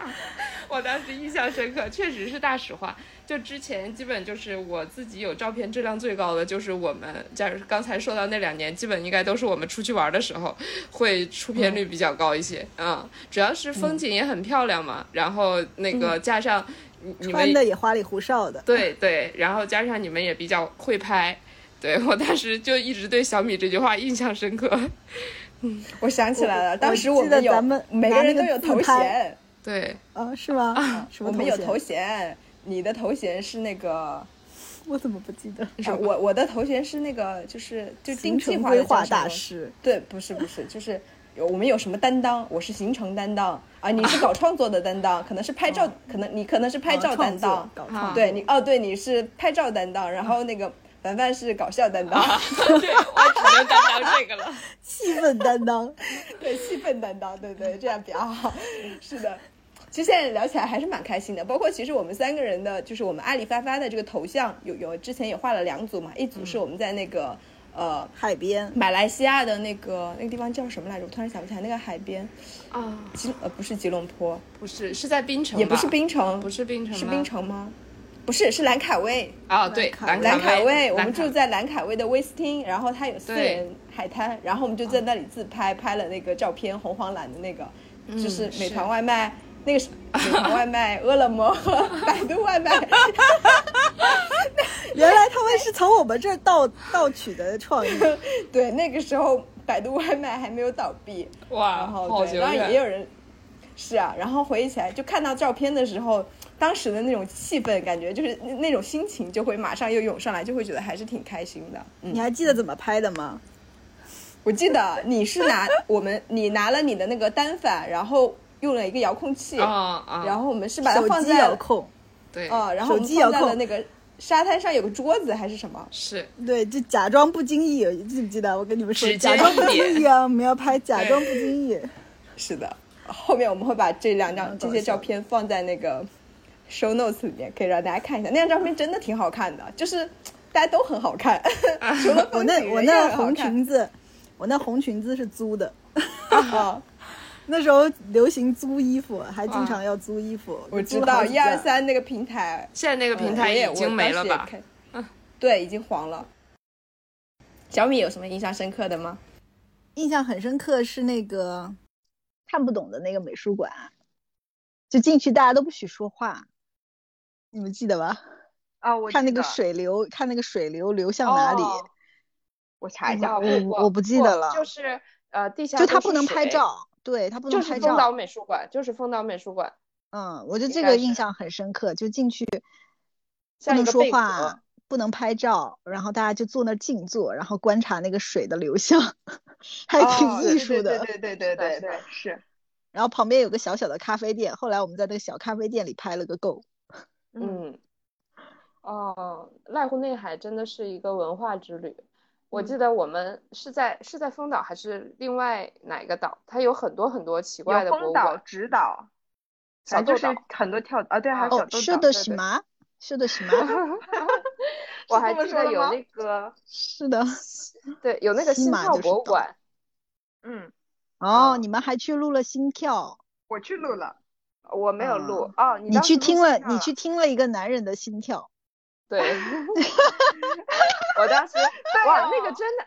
我当时印象深刻，确实是大实话。就之前基本就是我自己有照片质量最高的，就是我们，假如刚才说到那两年，基本应该都是我们出去玩的时候，会出片率比较高一些。嗯，主要是风景也很漂亮嘛，然后那个加上你你们穿的也花里胡哨的。对对，然后加上你们也比较会拍，对我当时就一直对小米这句话印象深刻。(laughs) 嗯我想起来了，当时我记得们有咱们每个人都有头衔，对，啊，是吗？什么我们有头衔，你的头衔是那个，(laughs) 我怎么不记得？啊、我我的头衔是那个，就是就定行程计划的规划大师。对，不是不是，就是有我们有什么担当？我是行程担当啊，你是搞创作的担当，可能是拍照，可能你可能是拍照担当，啊搞创作对你哦，对，你是拍照担当，然后那个凡凡是搞笑担当，(laughs) 对我只能担当这个了。(laughs) 气氛担当。(laughs) 对，气氛担当，对对，这样比较好。是的，其实现在聊起来还是蛮开心的。包括其实我们三个人的，就是我们阿里发发的这个头像，有有之前也画了两组嘛，一组是我们在那个、呃海边，马来西亚的那个那个地方叫什么来着？我突然想不起来，那个海边啊，吉呃不是吉隆坡，不是，是在槟城，也不是槟城，不是槟城，是槟城吗？不是，是兰卡威。哦，对，兰兰卡威，我们住在兰卡威的威斯汀，然后它有私人海滩，然后我们就在那里自拍，拍了那个照片，红黄蓝的那个，就是美团外卖，那个是 (laughs) 美团外卖、饿了么和百度外卖，(laughs) 原来他们是从我们这儿盗盗取的创意。(laughs) 对，那个时候百度外卖还没有倒闭，哇，然后对，然后也，有人，是啊，然后回忆起来，就看到照片的时候，当时的那种气氛，感觉就是那那种心情就会马上又涌上来，就会觉得还是挺开心的。嗯你，还记得怎么拍的吗？我记得你是拿 (laughs) 我们你拿了你的那个单反，然后用了一个遥控器，啊啊，然后我们是把它手机放在遥控，对，啊，然后我们手机遥放在了那个沙滩上有个桌子还是什么？是对，就假装不经意，记不记得？我跟你们说，假装不经意啊，我们要拍假装不经意。(laughs) 是的，后面我们会把这两张这些照片放在那个 show notes 里面，可以让大家看一下。那张照片真的挺好看的，就是大家都很好看，(laughs) 除了我那我那红裙子，我那红裙子是租的。啊，(laughs) 那时候流行租衣服，还经常要租衣服。我知道一二。三那个平台，现在那个平台也已经没了吧？？对，已经黄了。小米有什么印象深刻的吗？印象很深刻是那个看不懂的那个美术馆，就进去大家都不许说话，你们记得吧？啊，我看那个，水流，看那个水流流向哪里，哦我查一下，啊我我不记得了就是呃，地下就他不能拍，照，对他不能拍照。就是丰岛。美术馆，就是丰岛美术馆，嗯，我觉得应该是这个印象很深刻，就进去不能说话，不能拍照，然后大家就坐那儿静坐，然后观察那个水的流向，(laughs) 还挺哦艺术的。对对对 (laughs) 对对对，是，然后旁边有个小小的咖啡店，后来我们在那个小咖啡店里拍了个够。嗯，嗯，哦，濑户内海真的是一个文化之旅。我嗯记得我们是在是在丰岛还是另外哪个岛？它有很多很多奇怪的丰岛、物馆。直岛，小反正就是豆岛很多跳啊，对，还有哦小豆是岛，的，对对什么？是的，什么？我还记得有那个，(laughs) 是的。(laughs) 对，有那个西心跳博物馆。嗯，哦，嗯你们还去录了心跳？我去录了，我没有录啊哦，你去听了，你去听了一个男人的心跳。对，(laughs) 我当时哇，哦那个真的，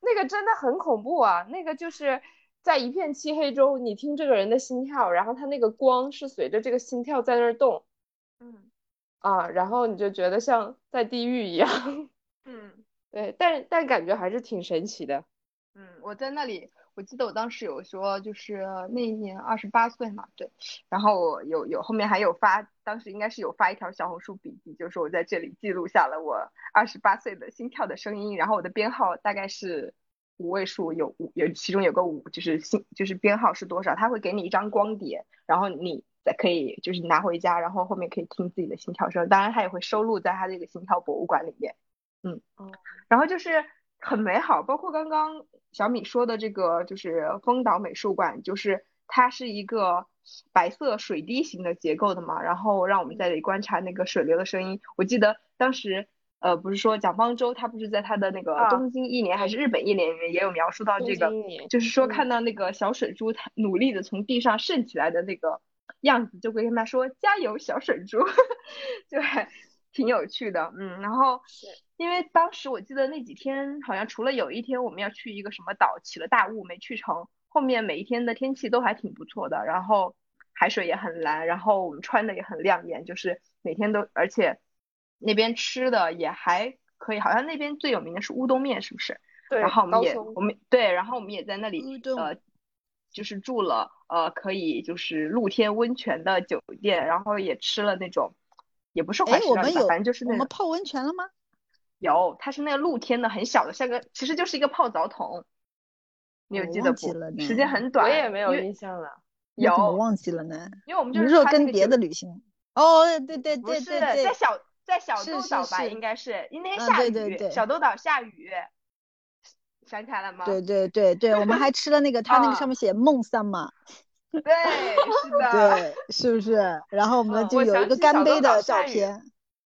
那个真的很恐怖啊！那个就是在一片漆黑中，你听这个人的心跳，然后他那个光是随着这个心跳在那儿动嗯啊，然后你就觉得像在地狱一样。嗯对，但但感觉还是挺神奇的。嗯，我在那里，我记得我当时有说，就是那一年二十八岁嘛，对，然后我有有后面还有发，当时应该是有发一条小红书笔记，就是我在这里记录下了我二十八岁的心跳的声音，然后我的编号大概是五位数，有五有其中有个五，就是心就是编号是多少，他会给你一张光碟，然后你再可以就是拿回家，然后后面可以听自己的心跳声，当然他也会收录在他这个心跳博物馆里面，嗯。哦，然后就是很美好，包括刚刚小米说的这个，就是丰岛美术馆，就是它是一个白色水滴形的结构的嘛，然后让我们在这里观察那个水流的声音。我记得当时，呃，不是说蒋方舟他不是在他的那个啊东京一年还是日本一年里面也有描述到这个就是说嗯。看到那个小水珠它努力的从地上渗起来的那个样子，就会跟他说加油小水珠，(laughs) 就还挺有趣的，嗯，然后因为当时我记得那几天好像除了有一天我们要去一个什么岛起了大雾没去成，后面每一天的天气都还挺不错的，然后海水也很蓝，然后我们穿的也很亮眼，就是每天都，而且那边吃的也还可以，好像那边最有名的是乌冬面，是不是？对，然后我们也我们对，然后我们也在那里呃，就是住了呃可以就是露天温泉的酒店，然后也吃了那种也不是怀哎，石料理吧，我们有反正就是那种我们泡温泉了吗？有，它是那个露天的，很小的，像个其实就是一个泡澡桶，你有记得不忘记了？时间很短，我也没有印象了。我怎么有，忘记了呢？因为我们你是说就是穿那个酒跟别的旅行？哦，对对不是对对在，小在小豆岛吧，应该是因为那天嗯下雨，对对对小豆岛下雨，想起来了吗？对对对对，我们还吃了那个，它那个啊上面 (laughs) 写梦三嘛，(laughs) 对，是的，对，是不是？然后我们嗯就有一个干杯的照片，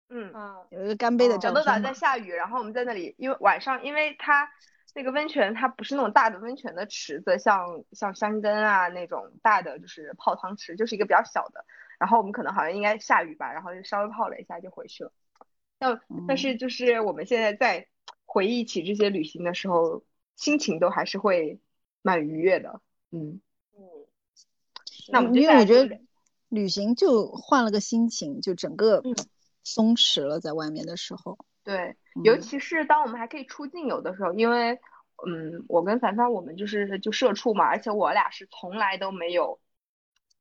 嗯。嗯，有一个干杯的照片小豆岛。在下雨，然后我们在那里，因为晚上，因为它那个温泉它不是那种大的温泉的池子，像像山根啊那种大的就是泡汤池，就是一个比较小的。然后我们可能好像应该下雨吧，然后就稍微泡了一下就回去了。但但是就是我们现在在回忆起这些旅行的时候，心情都还是会蛮愉悦的。嗯，嗯，那我们因为我觉得旅行就换了个心情，就整个嗯松弛了，在外面的时候。对，尤嗯其是当我们还可以出境游的时候，因为，嗯，我跟凡凡我们就是就社畜嘛，而且我俩是从来都没有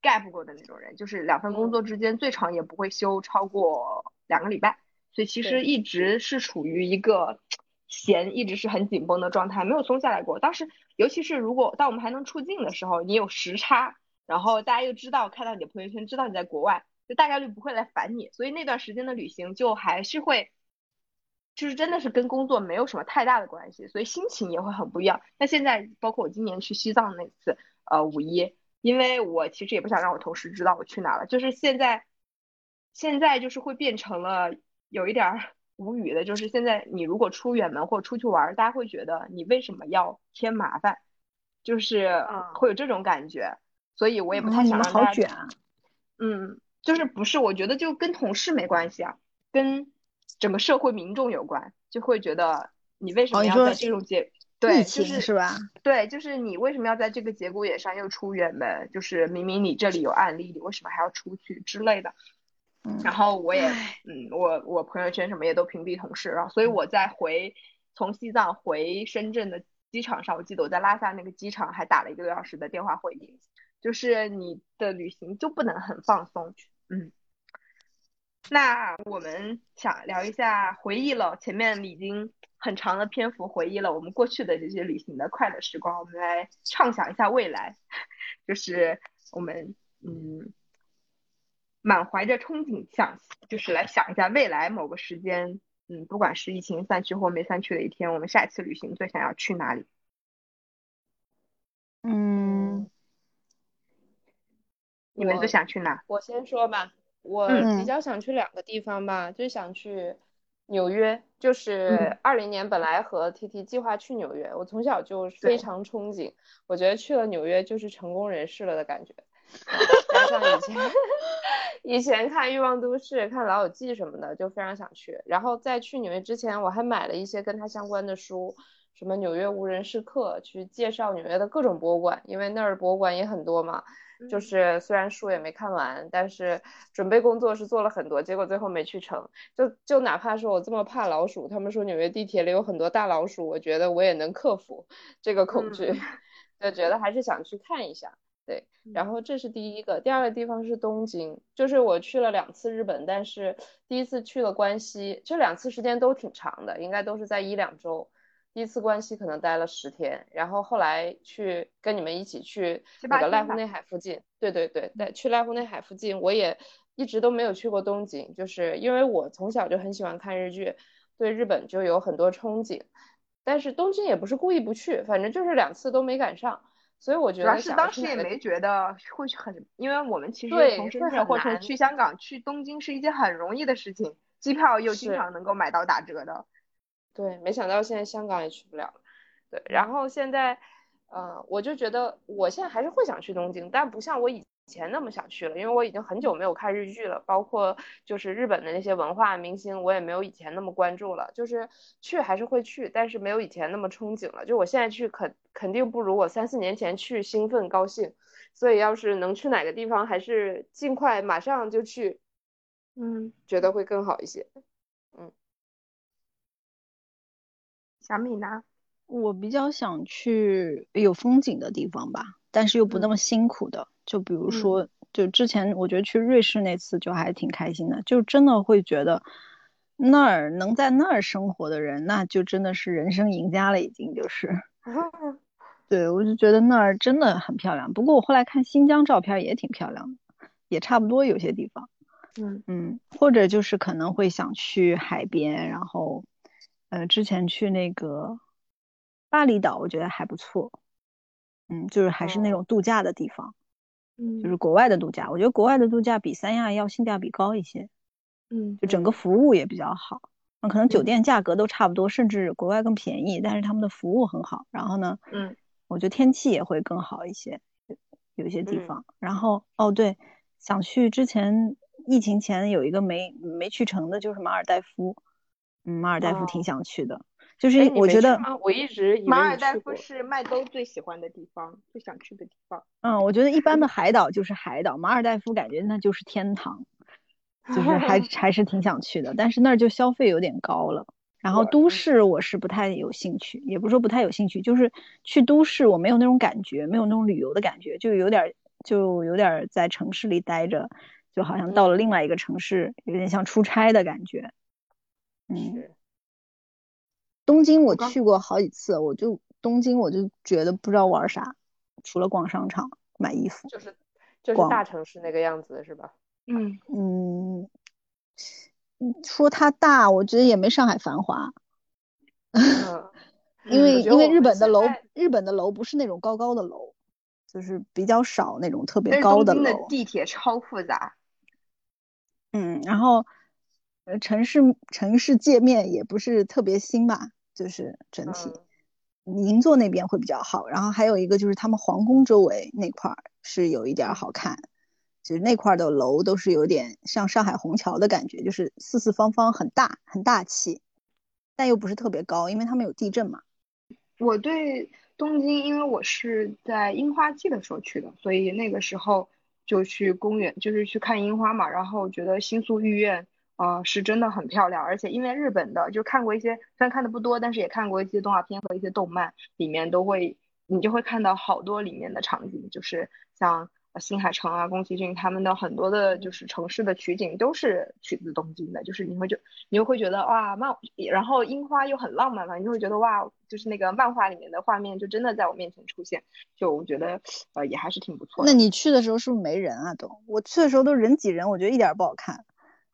gap 过的那种人，就是两份工作之间最长也不会休超过两个礼拜，所以其实一直是处于一个弦一直是很紧绷的状态，没有松下来过。当时尤其是如果当我们还能出境的时候，你有时差，然后大家又知道看到你的朋友圈，知道你在国外，就大概率不会来烦你，所以那段时间的旅行就还是会。就是真的是跟工作没有什么太大的关系，所以心情也会很不一样。那现在包括我今年去西藏那次，呃，五一，因为我其实也不想让我同事知道我去哪了，就是现在，现在就是会变成了有一点儿无语的，就是现在你如果出远门或出去玩儿，大家会觉得你为什么要添麻烦，就是会有这种感觉，所以我也不太想让大家好卷啊！嗯，就是不是，我觉得就跟同事没关系啊，跟整个社会民众有关，就会觉得你为什么要在这种节，对，疫就是是吧？对，就是你为什么要在这个节骨眼上又出远门？就是明明你这里有案例，你为什么还要出去之类的？嗯然后我也，嗯，我我朋友圈什么也都屏蔽同事，然后所以我在回从西藏回深圳的机场上，我记得我在拉萨那个机场还打了一个多小时的电话会议，就是你的旅行就不能很放松，嗯。那我们想聊一下，回忆了前面已经很长的篇幅回忆了我们过去的这些旅行的快乐时光，我们来畅想一下未来，就是我们嗯满怀着憧憬想，就是来想一下未来某个时间，嗯，不管是疫情散去或没散去的一天，我们下一次旅行最想要去哪里？嗯，你们我最想去哪？我先说吧，我嗯比较想去两个地方吧，就想去纽约，就是嗯二零年本来和 T T 计划去纽约，我从小就非常憧憬，我觉得去了纽约就是成功人士了的感觉，加上以前 (laughs) 以前看《欲望都市》、看《老友记》什么的，就非常想去。然后在去纽约之前，我还买了一些跟它相关的书，什么《纽约无人时刻》，去介绍纽约的各种博物馆，因为那儿博物馆也很多嘛。就是虽然书也没看完，但是准备工作是做了很多，结果最后没去成。就就哪怕说我这么怕老鼠，他们说纽约地铁里有很多大老鼠，我觉得我也能克服这个恐惧，(laughs) 就觉得还是想去看一下。对，然后这是第一个，第二个地方是东京，就是我去了两次日本，但是第一次去了关西，这两次时间都挺长的，应该都是在一两周。第一次关西可能待了十天，然后后来去跟你们一起去那个濑户内海附近，对对对，对，去濑户内海附近，我也一直都没有去过东京，就是因为我从小就很喜欢看日剧，对日本就有很多憧憬，但是东京也不是故意不去，反正就是两次都没赶上，所以我觉得主要是当时也没觉得会去很，因为我们其实对从深圳或者从去香港去东京是一件很容易的事情，机票又经常能够买到打折的。对，没想到现在香港也去不了了。对，然后现在，呃，我就觉得我现在还是会想去东京，但不像我以前那么想去了，因为我已经很久没有看日剧了，包括就是日本的那些文化明星，我也没有以前那么关注了。就是去还是会去，但是没有以前那么憧憬了。就我现在去肯肯定不如我三四年前去兴奋高兴，所以要是能去哪个地方，还是尽快马上就去，嗯，觉得会更好一些。小米呢？我比较想去有风景的地方吧，但是又不那么辛苦的。就比如说，就之前我觉得去瑞士那次就还挺开心的，就真的会觉得那儿能在那儿生活的人，那就真的是人生赢家了，已经就是。(laughs) (laughs) 对，我就觉得那儿真的很漂亮。不过我后来看新疆照片也挺漂亮的，也差不多有些地方。嗯嗯，或者就是可能会想去海边，然后，呃，之前去那个巴厘岛，我觉得还不错。嗯，就是还是那种度假的地方，嗯就是国外的度假。我觉得国外的度假比三亚要性价比高一些，嗯就整个服务也比较好。那可能酒嗯店价格都差不多，甚至国外更便宜，但是他们的服务很好。然后呢，嗯我觉得天气也会更好一些，有些地嗯方。然后哦，对，想去之前疫情前有一个没没去成的，就是马尔代夫。嗯，马尔代夫挺哦想去的，就是我觉得？我一直以为马尔代夫。是麦兜最喜欢的地方，最想去的地方。嗯，我觉得一般的海岛就是海岛，马尔代夫感觉那就是天堂，就是还 (laughs) 还是挺想去的，但是那儿就消费有点高了。然后都嗯市我是不太有兴趣，也不是说不太有兴趣，就是去都市我没有那种感觉，没有那种旅游的感觉，就有点就有点在城市里待着，就好像到了另外一个城市，有点像出差的感觉。嗯，东京我去过好几次，我就东京我就觉得不知道玩啥，除了逛商场、买衣服，就是就是大城市那个样子是吧？嗯嗯，说它大，我觉得也没上海繁华。嗯，(laughs) 因为因为日本的楼，日本的楼不是那种高高的楼，就是比较少那种特别高的楼。地铁超复杂，嗯，然后呃，城市城市界面也不是特别新吧，就是整体银座那边会比较好。然后还有一个就是他们皇宫周围那块儿是有一点儿好看，就是那块儿的楼都是有点像上海虹桥的感觉，就是四四方方很大很大气，但又不是特别高，因为他们有地震嘛。我对东京，因为我是在樱花季的时候去的，所以那个时候就去公园，就是去看樱花嘛。然后觉得新宿御苑啊、呃是真的很漂亮，而且因为日本的就看过一些，虽然看的不多，但是也看过一些动画片和一些动漫，里面都会你就会看到好多里面的场景，就是像新海诚啊、宫崎骏他们的很多的就是城市的取景都是取自东京的，就是你会就你又会觉得哇漫，然后樱花又很浪漫嘛，你就会觉得哇，就是那个漫画里面的画面就真的在我面前出现，就我觉得呃也还是挺不错的。那你去的时候是不是没人啊？都我去的时候都人挤人，我觉得一点儿不好看，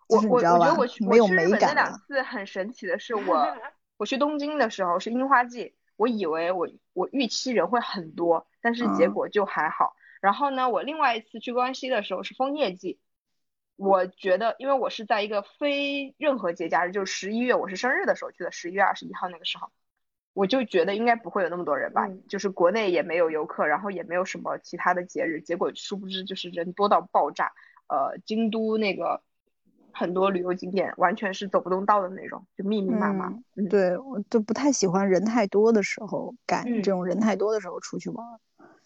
我我我觉得我去没有美我去日本那。两次很神奇的是 (laughs) 我我去东京的时候是樱花季，我以为我我预期人会很多，但是结嗯果就还好。然后呢，我另外一次去关西的时候是枫叶季，我觉得因为我是在一个非任何节假日，就是十一月我是生日的时候去的，十一月二十一号那个时候，我就觉得应该不会有那么多人吧，嗯就是国内也没有游客，然后也没有什么其他的节日，结果殊不知就是人多到爆炸。呃，京都那个很多旅游景点完全是走不动道的那种，就密密麻麻。对，我就不太喜欢人太多的时候赶嗯这种人太多的时候出去玩儿。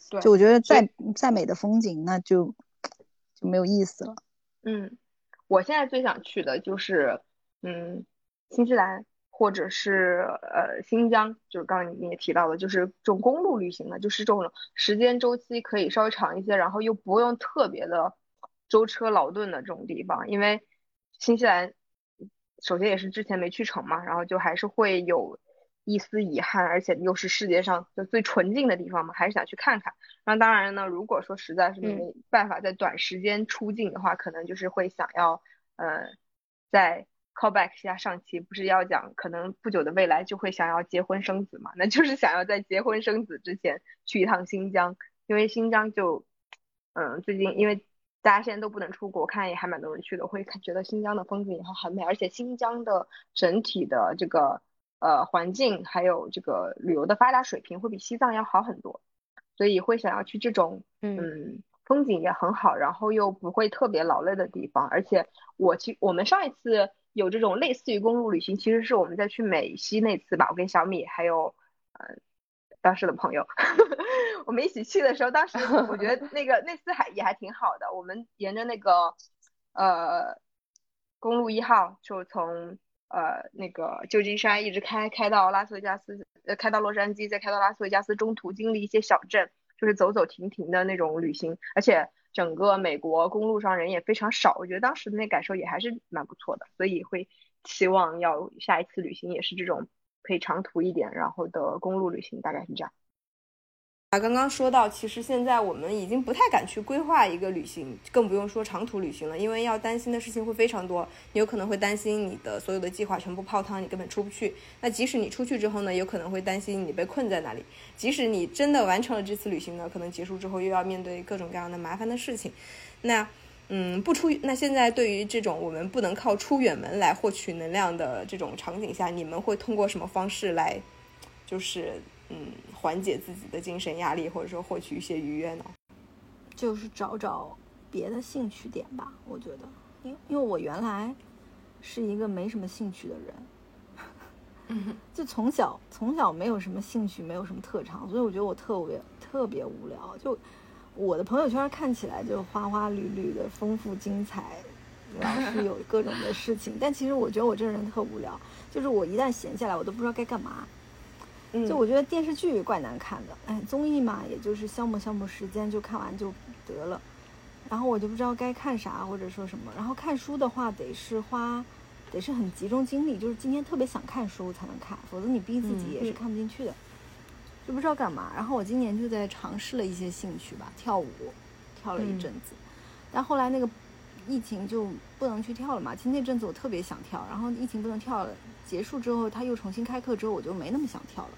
对就我觉得再再美的风景，那就就没有意思了。嗯，我现在最想去的就是，嗯，新西兰或者是呃新疆，就是刚刚你也提到的，就是这种公路旅行的，就是这种时间周期可以稍微长一些，然后又不用特别的舟车劳顿的这种地方，因为新西兰首先也是之前没去成嘛，然后就还是会有一丝遗憾，而且又是世界上就最纯净的地方嘛，还是想去看看。那当然呢，如果说实在是没办法在短时间出境的话，可能就是会想要，呃，在 callback 一下上期，不是要讲可能不久的未来就会想要结婚生子嘛？那就是想要在结婚生子之前去一趟新疆，因为新疆就，嗯，最近因为大家现在都不能出国，看也还蛮多人去的，会看觉得新疆的风景也很美，而且新疆的整体的这个呃环境还有这个旅游的发达水平会比西藏要好很多。所以会想要去这种嗯嗯风景也很好，然后又不会特别劳累的地方。而且我其我们上一次有这种类似于公路旅行，其实是我们在去美西那次吧，我跟小米还有呃当时的朋友，我们一起去的时候，当时 (laughs) 我觉得那个那次还也还挺好的。我们沿着那个呃公路一号，就从呃那个旧金山一直开开到拉斯维加斯，呃开到洛杉矶，再开到拉斯维加斯，中途经历一些小镇，就是走走停停的那种旅行，而且整个美国公路上人也非常少，我觉得当时的那感受也还是蛮不错的，所以会期望要下一次旅行也是这种可以长途一点，然后的公路旅行，大概是这样。啊，刚刚说到，其实现在我们已经不太敢去规划一个旅行，更不用说长途旅行了，因为要担心的事情会非常多。你有可能会担心你的所有的计划全部泡汤，你根本出不去。那即使你出去之后呢，有可能会担心你被困在那里。即使你真的完成了这次旅行呢，可能结束之后又要面对各种各样的麻烦的事情。那，嗯，不出那现在对于这种我们不能靠出远门来获取能量的这种场景下，你们会通过什么方式来，就是嗯缓解自己的精神压力，或者说获取一些愉悦呢？就是找找别的兴趣点吧，我觉得，因因为我原来是一个没什么兴趣的人，(laughs) 就从小从小没有什么兴趣，没有什么特长，所以我觉得我特别特别无聊。就我的朋友圈看起来就花花绿绿的，丰富精彩，老是有各种的事情，但其实我觉得我这个人特无聊，就是我一旦闲下来，我都不知道该干嘛。就我觉得电视剧怪难看的，哎，综艺嘛，也就是消磨消磨时间，就看完就得了。然后我就不知道该看啥或者说什么。然后看书的话，得是花，得是很集中精力，就是今天特别想看书才能看，否则你逼自己也是看不进去的。就不知道干嘛。然后我今年就在尝试了一些兴趣吧，跳舞，跳了一阵子，但后来那个疫情就不能去跳了嘛。其实那阵子我特别想跳，然后疫情不能跳了。结束之后，他又重新开课之后，我就没那么想跳了。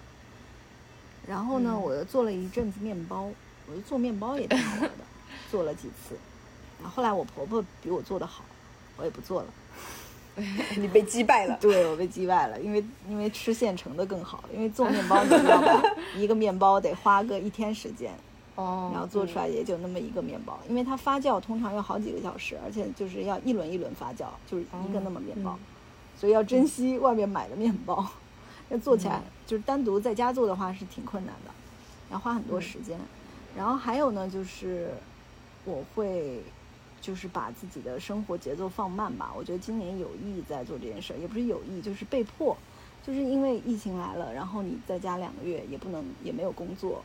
然后呢，我又做了一阵子面包，我就做面包也挺好玩的，做了几次。然后后来我婆婆比我做的好，我也不做了。(laughs) 你被击败了？(laughs) 对，我被击败了，因为因为吃现成的更好，因为做面包你知道吧？一个面包得花个一天时间，哦，然后做出来也就那么一个面包，因为它发酵通常要好几个小时，而且就是要一轮一轮发酵，就是一个那么面包。所以要珍惜外面买的面包，要做起来就是单独在家做的话是挺困难的，要花很多时间。然后还有呢，就是我会就是把自己的生活节奏放慢吧。我觉得今年有意在做这件事儿，也不是有意，就是被迫，就是因为疫情来了，然后你在家两个月也不能也没有工作，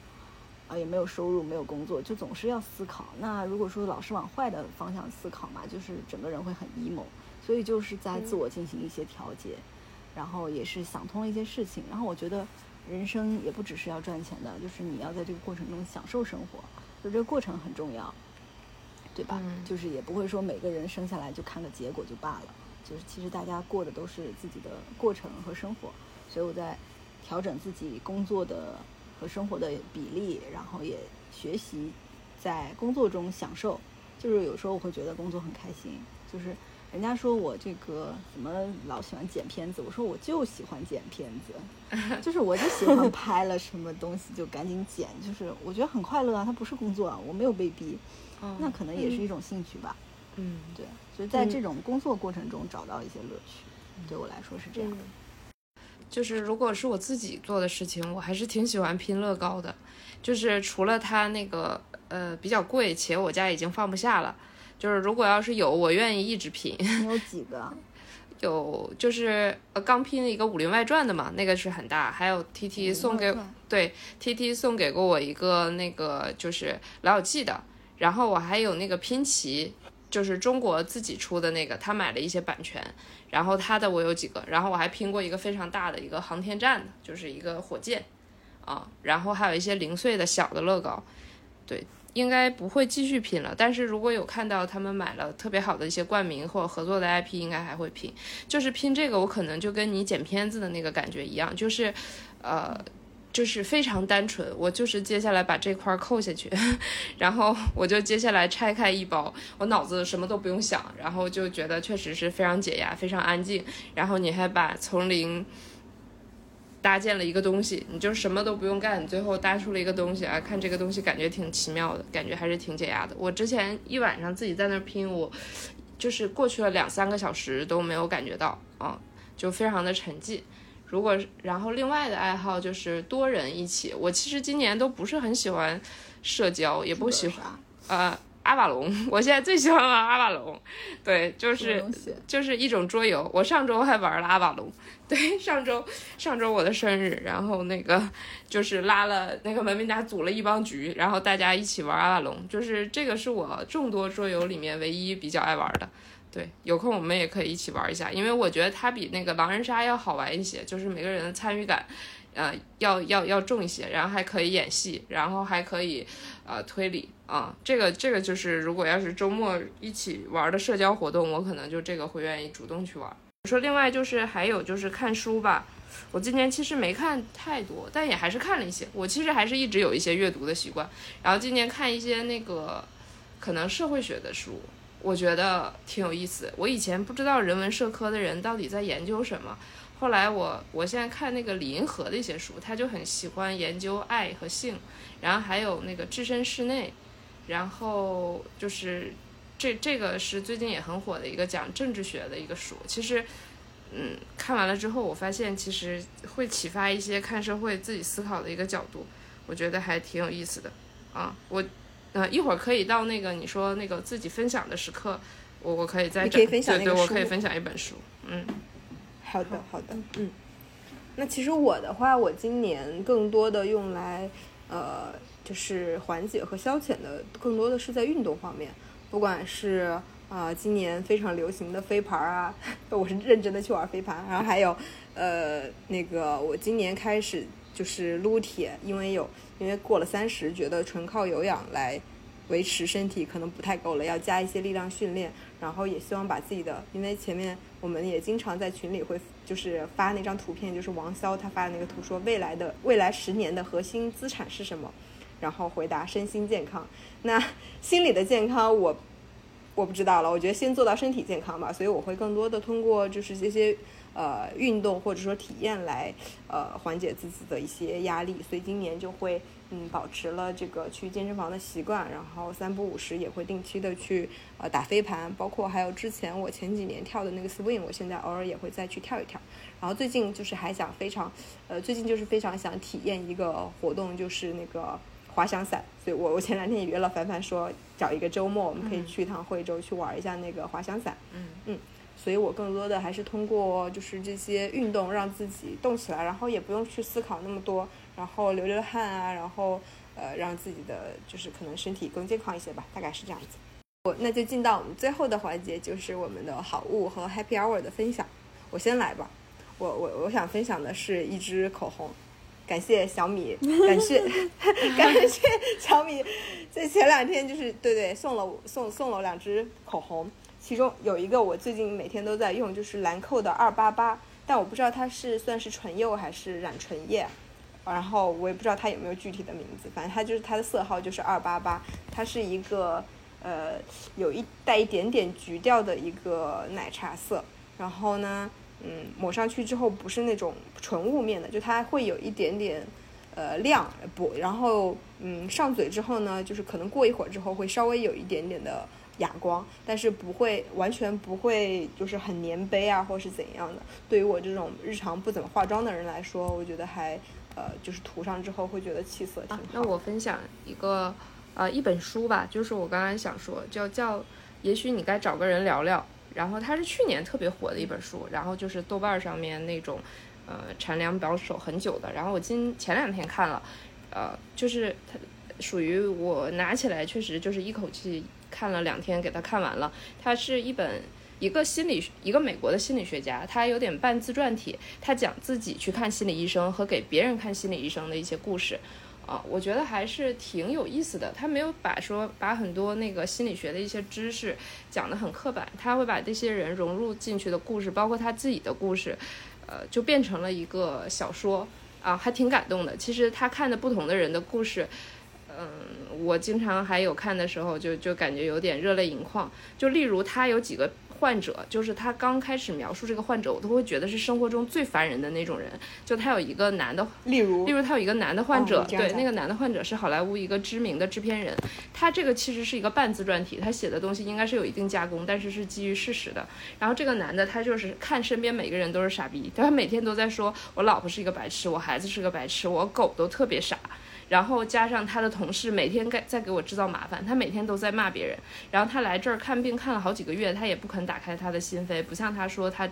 啊也没有收入，没有工作，就总是要思考。那如果说老是往坏的方向思考嘛，就是整个人会很 emo。所以就是在自我进行一些调节，然后也是想通了一些事情。然后我觉得人生也不只是要赚钱的，就是你要在这个过程中享受生活，就这个过程很重要，对吧？就是也不会说每个人生下来就看个结果就罢了，就是其实大家过的都是自己的过程和生活。所以我在调整自己工作的和生活的比例，然后也学习在工作中享受。就是有时候我会觉得工作很开心，就是。人家说我这个怎么老喜欢剪片子？我说我就喜欢剪片子，(laughs) 就是我就喜欢拍了什么东西就赶紧剪，就是我觉得很快乐啊。它不是工作啊，我没有被逼，那可能也是一种兴趣吧。嗯，对，所以在这种工作过程中找到一些乐趣，对我来说是这样。就是如果是我自己做的事情，我还是挺喜欢拼乐高的，就是除了它那个呃比较贵，且我家已经放不下了。就是如果要是有，我愿意一直拼。你有 (laughs) 几个？有，就是呃刚拼了一个《武林外传》的嘛，那个是很大。还有 T T 送给对 T T 送给过我一个那个就是《老友记》的。然后我还有那个拼奇，就是中国自己出的那个，他买了一些版权。然后他的我有几个。然后我还拼过一个非常大的一个航天站的，就是一个火箭啊。然后还有一些零碎的小的乐高，对。应该不会继续拼了，但是如果有看到他们买了特别好的一些冠名或者合作的 IP，应该还会拼。就是拼这个，我可能就跟你剪片子的那个感觉一样，就是，呃，就是非常单纯。我就是接下来把这块扣下去，(laughs) 然后我就接下来拆开一包，我脑子什么都不用想，然后就觉得确实是非常解压，非常安静。然后你还把从零。搭建了一个东西，你就什么都不用干，你最后搭出了一个东西啊！看这个东西感觉挺奇妙的，感觉还是挺解压的。我之前一晚上自己在那拼，我就是过去了两三个小时都没有感觉到啊，就非常的沉寂。如果然后另外的爱好就是多人一起，我其实今年都不是很喜欢社交，也不喜欢呃。阿瓦隆，(laughs) 我现在最喜欢玩阿瓦隆，对，就是就是一种桌游。我上周还玩了阿瓦隆，(laughs) 对，上周上周我的生日，然后那个就是拉了那个文明达组了一帮局，然后大家一起玩阿瓦隆，就是这个是我众多桌游里面唯一比较爱玩的。对，有空我们也可以一起玩一下，因为我觉得它比那个狼人杀要好玩一些，就是每个人的参与感。呃，要要要重一些，然后还可以演戏，然后还可以呃推理啊，这个这个就是如果要是周末一起玩的社交活动，我可能就这个会愿意主动去玩。说另外就是还有就是看书吧，我今年其实没看太多，但也还是看了一些。我其实还是一直有一些阅读的习惯，然后今年看一些那个可能社会学的书，我觉得挺有意思。我以前不知道人文社科的人到底在研究什么。后来我我现在看那个李银河的一些书，他就很喜欢研究爱和性，然后还有那个置身事内，然后就是这这个是最近也很火的一个讲政治学的一个书。其实，嗯，看完了之后，我发现其实会启发一些看社会自己思考的一个角度，我觉得还挺有意思的啊。我呃一会儿可以到那个你说那个自己分享的时刻，我我可以再对对，我可以分享一本书，嗯。好的，好的，嗯，那其实我的话，我今年更多的用来，呃，就是缓解和消遣的，更多的是在运动方面，不管是啊，今年非常流行的飞盘啊，(laughs) 我是认真的去玩飞盘，然后还有，呃，那个我今年开始就是撸铁，因为有，因为过了三十，觉得纯靠有氧来维持身体可能不太够了，要加一些力量训练，然后也希望把自己的，因为前面我们也经常在群里会。就是发那张图片，就是王潇他发的那个图，说未来的未来十年的核心资产是什么？然后回答身心健康。那心理的健康，我我不知道了。我觉得先做到身体健康吧。所以我会更多的通过就是这些。呃，运动或者说体验来呃缓解自己的一些压力，所以今年就会嗯保持了这个去健身房的习惯，然后三不五时也会定期的去呃打飞盘，包括还有之前我前几年跳的那个 swing，我现在偶尔也会再去跳一跳。然后最近就是还想非常呃最近就是非常想体验一个活动，就是那个滑翔伞，所以我我前两天也约了凡凡说找一个周末我们可以去一趟惠州去玩一下那个滑翔伞。嗯嗯。所以我更多的还是通过就是这些运动让自己动起来，然后也不用去思考那么多，然后流流汗啊，然后呃让自己的就是可能身体更健康一些吧，大概是这样子。我那就进到我们最后的环节，就是我们的好物和 Happy Hour 的分享。我先来吧，我我我想分享的是一支口红，感谢小米，感谢 (laughs) 感谢小米，在前两天就是对对送了送送了我两支口红。其中有一个我最近每天都在用，就是兰蔻的二八八，但我不知道它是算是唇釉还是染唇液，然后我也不知道它有没有具体的名字，反正它就是它的色号就是二八八，它是一个呃有一带一点点橘调的一个奶茶色，然后呢，嗯，抹上去之后不是那种纯雾面的，就它会有一点点呃亮不，然后嗯上嘴之后呢，就是可能过一会儿之后会稍微有一点点的。哑光，但是不会完全不会就是很粘杯啊，或是怎样的。对于我这种日常不怎么化妆的人来说，我觉得还呃就是涂上之后会觉得气色挺好。那我分享一个呃一本书吧，就是我刚才想说叫叫，也许你该找个人聊聊。然后它是去年特别火的一本书，然后就是豆瓣上面那种呃产量保守很久的。然后我今前两天看了，呃就是它属于我拿起来确实就是一口气。看了两天，给他看完了。它是一本一个心理一个美国的心理学家，他有点半自传体，他讲自己去看心理医生和给别人看心理医生的一些故事，啊，我觉得还是挺有意思的。他没有把说把很多那个心理学的一些知识讲得很刻板，他会把这些人融入进去的故事，包括他自己的故事，呃，就变成了一个小说啊，还挺感动的。其实他看的不同的人的故事。嗯，我经常还有看的时候，就就感觉有点热泪盈眶。就例如他有几个患者，就是他刚开始描述这个患者，我都会觉得是生活中最烦人的那种人。就他有一个男的，例如，例如他有一个男的患者，对，那个男的患者是好莱坞一个知名的制片人。他这个其实是一个半自传体，他写的东西应该是有一定加工，但是是基于事实的。然后这个男的他就是看身边每个人都是傻逼，他每天都在说，我老婆是一个白痴，我孩子是个白痴，我狗都特别傻。然后加上他的同事每天在在给我制造麻烦，他每天都在骂别人。然后他来这儿看病看了好几个月，他也不肯打开他的心扉，不像他说他，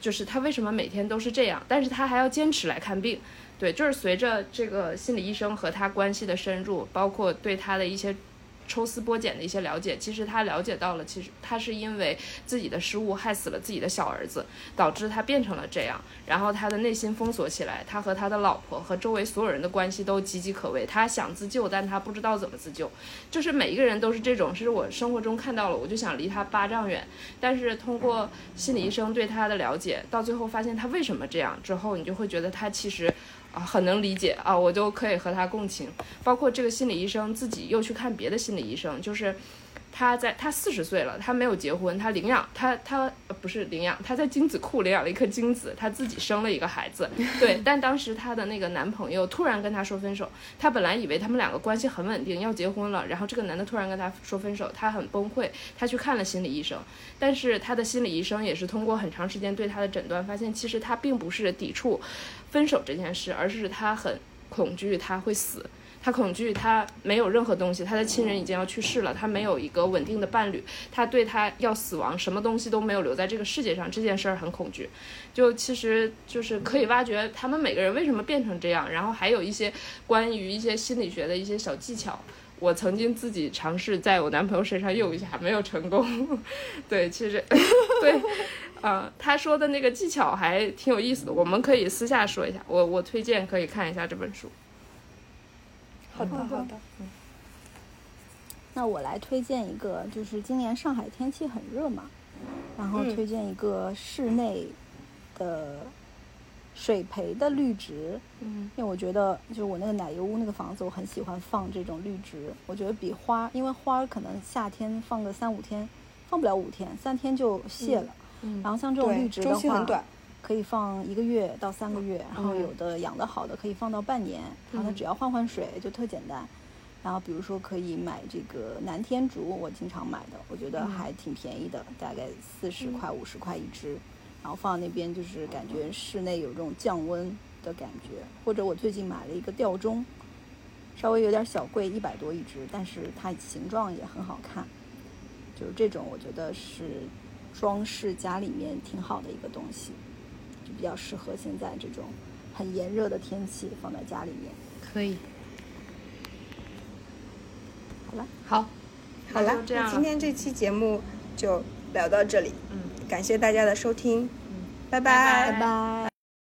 就是他为什么每天都是这样，但是他还要坚持来看病。对，就是随着这个心理医生和他关系的深入，包括对他的一些。抽丝剥茧的一些了解，其实他了解到了，其实他是因为自己的失误害死了自己的小儿子，导致他变成了这样，然后他的内心封锁起来，他和他的老婆和周围所有人的关系都岌岌可危，他想自救，但他不知道怎么自救，就是每一个人都是这种，是我生活中看到了，我就想离他八丈远，但是通过心理医生对他的了解，到最后发现他为什么这样之后，你就会觉得他其实。啊，很能理解啊，我就可以和他共情。包括这个心理医生自己又去看别的心理医生，就是他在他四十岁了，他没有结婚，他领养他他不是领养，他在精子库领养了一颗精子，他自己生了一个孩子。对，(laughs) 但当时她的那个男朋友突然跟她说分手，她本来以为他们两个关系很稳定，要结婚了，然后这个男的突然跟她说分手，她很崩溃，她去看了心理医生，但是她的心理医生也是通过很长时间对她的诊断，发现其实她并不是抵触。分手这件事，而是她很恐惧他会死，他恐惧他没有任何东西，他的亲人已经要去世了，他没有一个稳定的伴侣，他对他要死亡，什么东西都没有留在这个世界上，这件事儿很恐惧。就其实就是可以挖掘他们每个人为什么变成这样，然后还有一些关于一些心理学的一些小技巧。我曾经自己尝试在我男朋友身上用一下，没有成功。(laughs) 对，其实 (laughs) 对，呃，他说的那个技巧还挺有意思的，我们可以私下说一下。我我推荐可以看一下这本书。好的，好的。嗯，那我来推荐一个，就是今年上海天气很热嘛，然后推荐一个室内的。水培的绿植，嗯，因为我觉得，就是我那个奶油屋那个房子，我很喜欢放这种绿植。我觉得比花，因为花可能夏天放个三五天，放不了五天，三天就谢了。嗯，然后像这种绿植的话，可以放一个月到三个月。然后有的养得好的可以放到半年。然后它只要换换水就特简单。然后比如说可以买这个南天竹，我经常买的，我觉得还挺便宜的，大概四十块五十块一支。然后放在那边，就是感觉室内有这种降温的感觉。或者我最近买了一个吊钟，稍微有点小贵，一百多一只，但是它形状也很好看。就是这种，我觉得是装饰家里面挺好的一个东西，就比较适合现在这种很炎热的天气放在家里面。可以。好了，好，好了，那今天这期节目就聊到这里。嗯。感谢大家的收听，嗯，拜拜拜拜。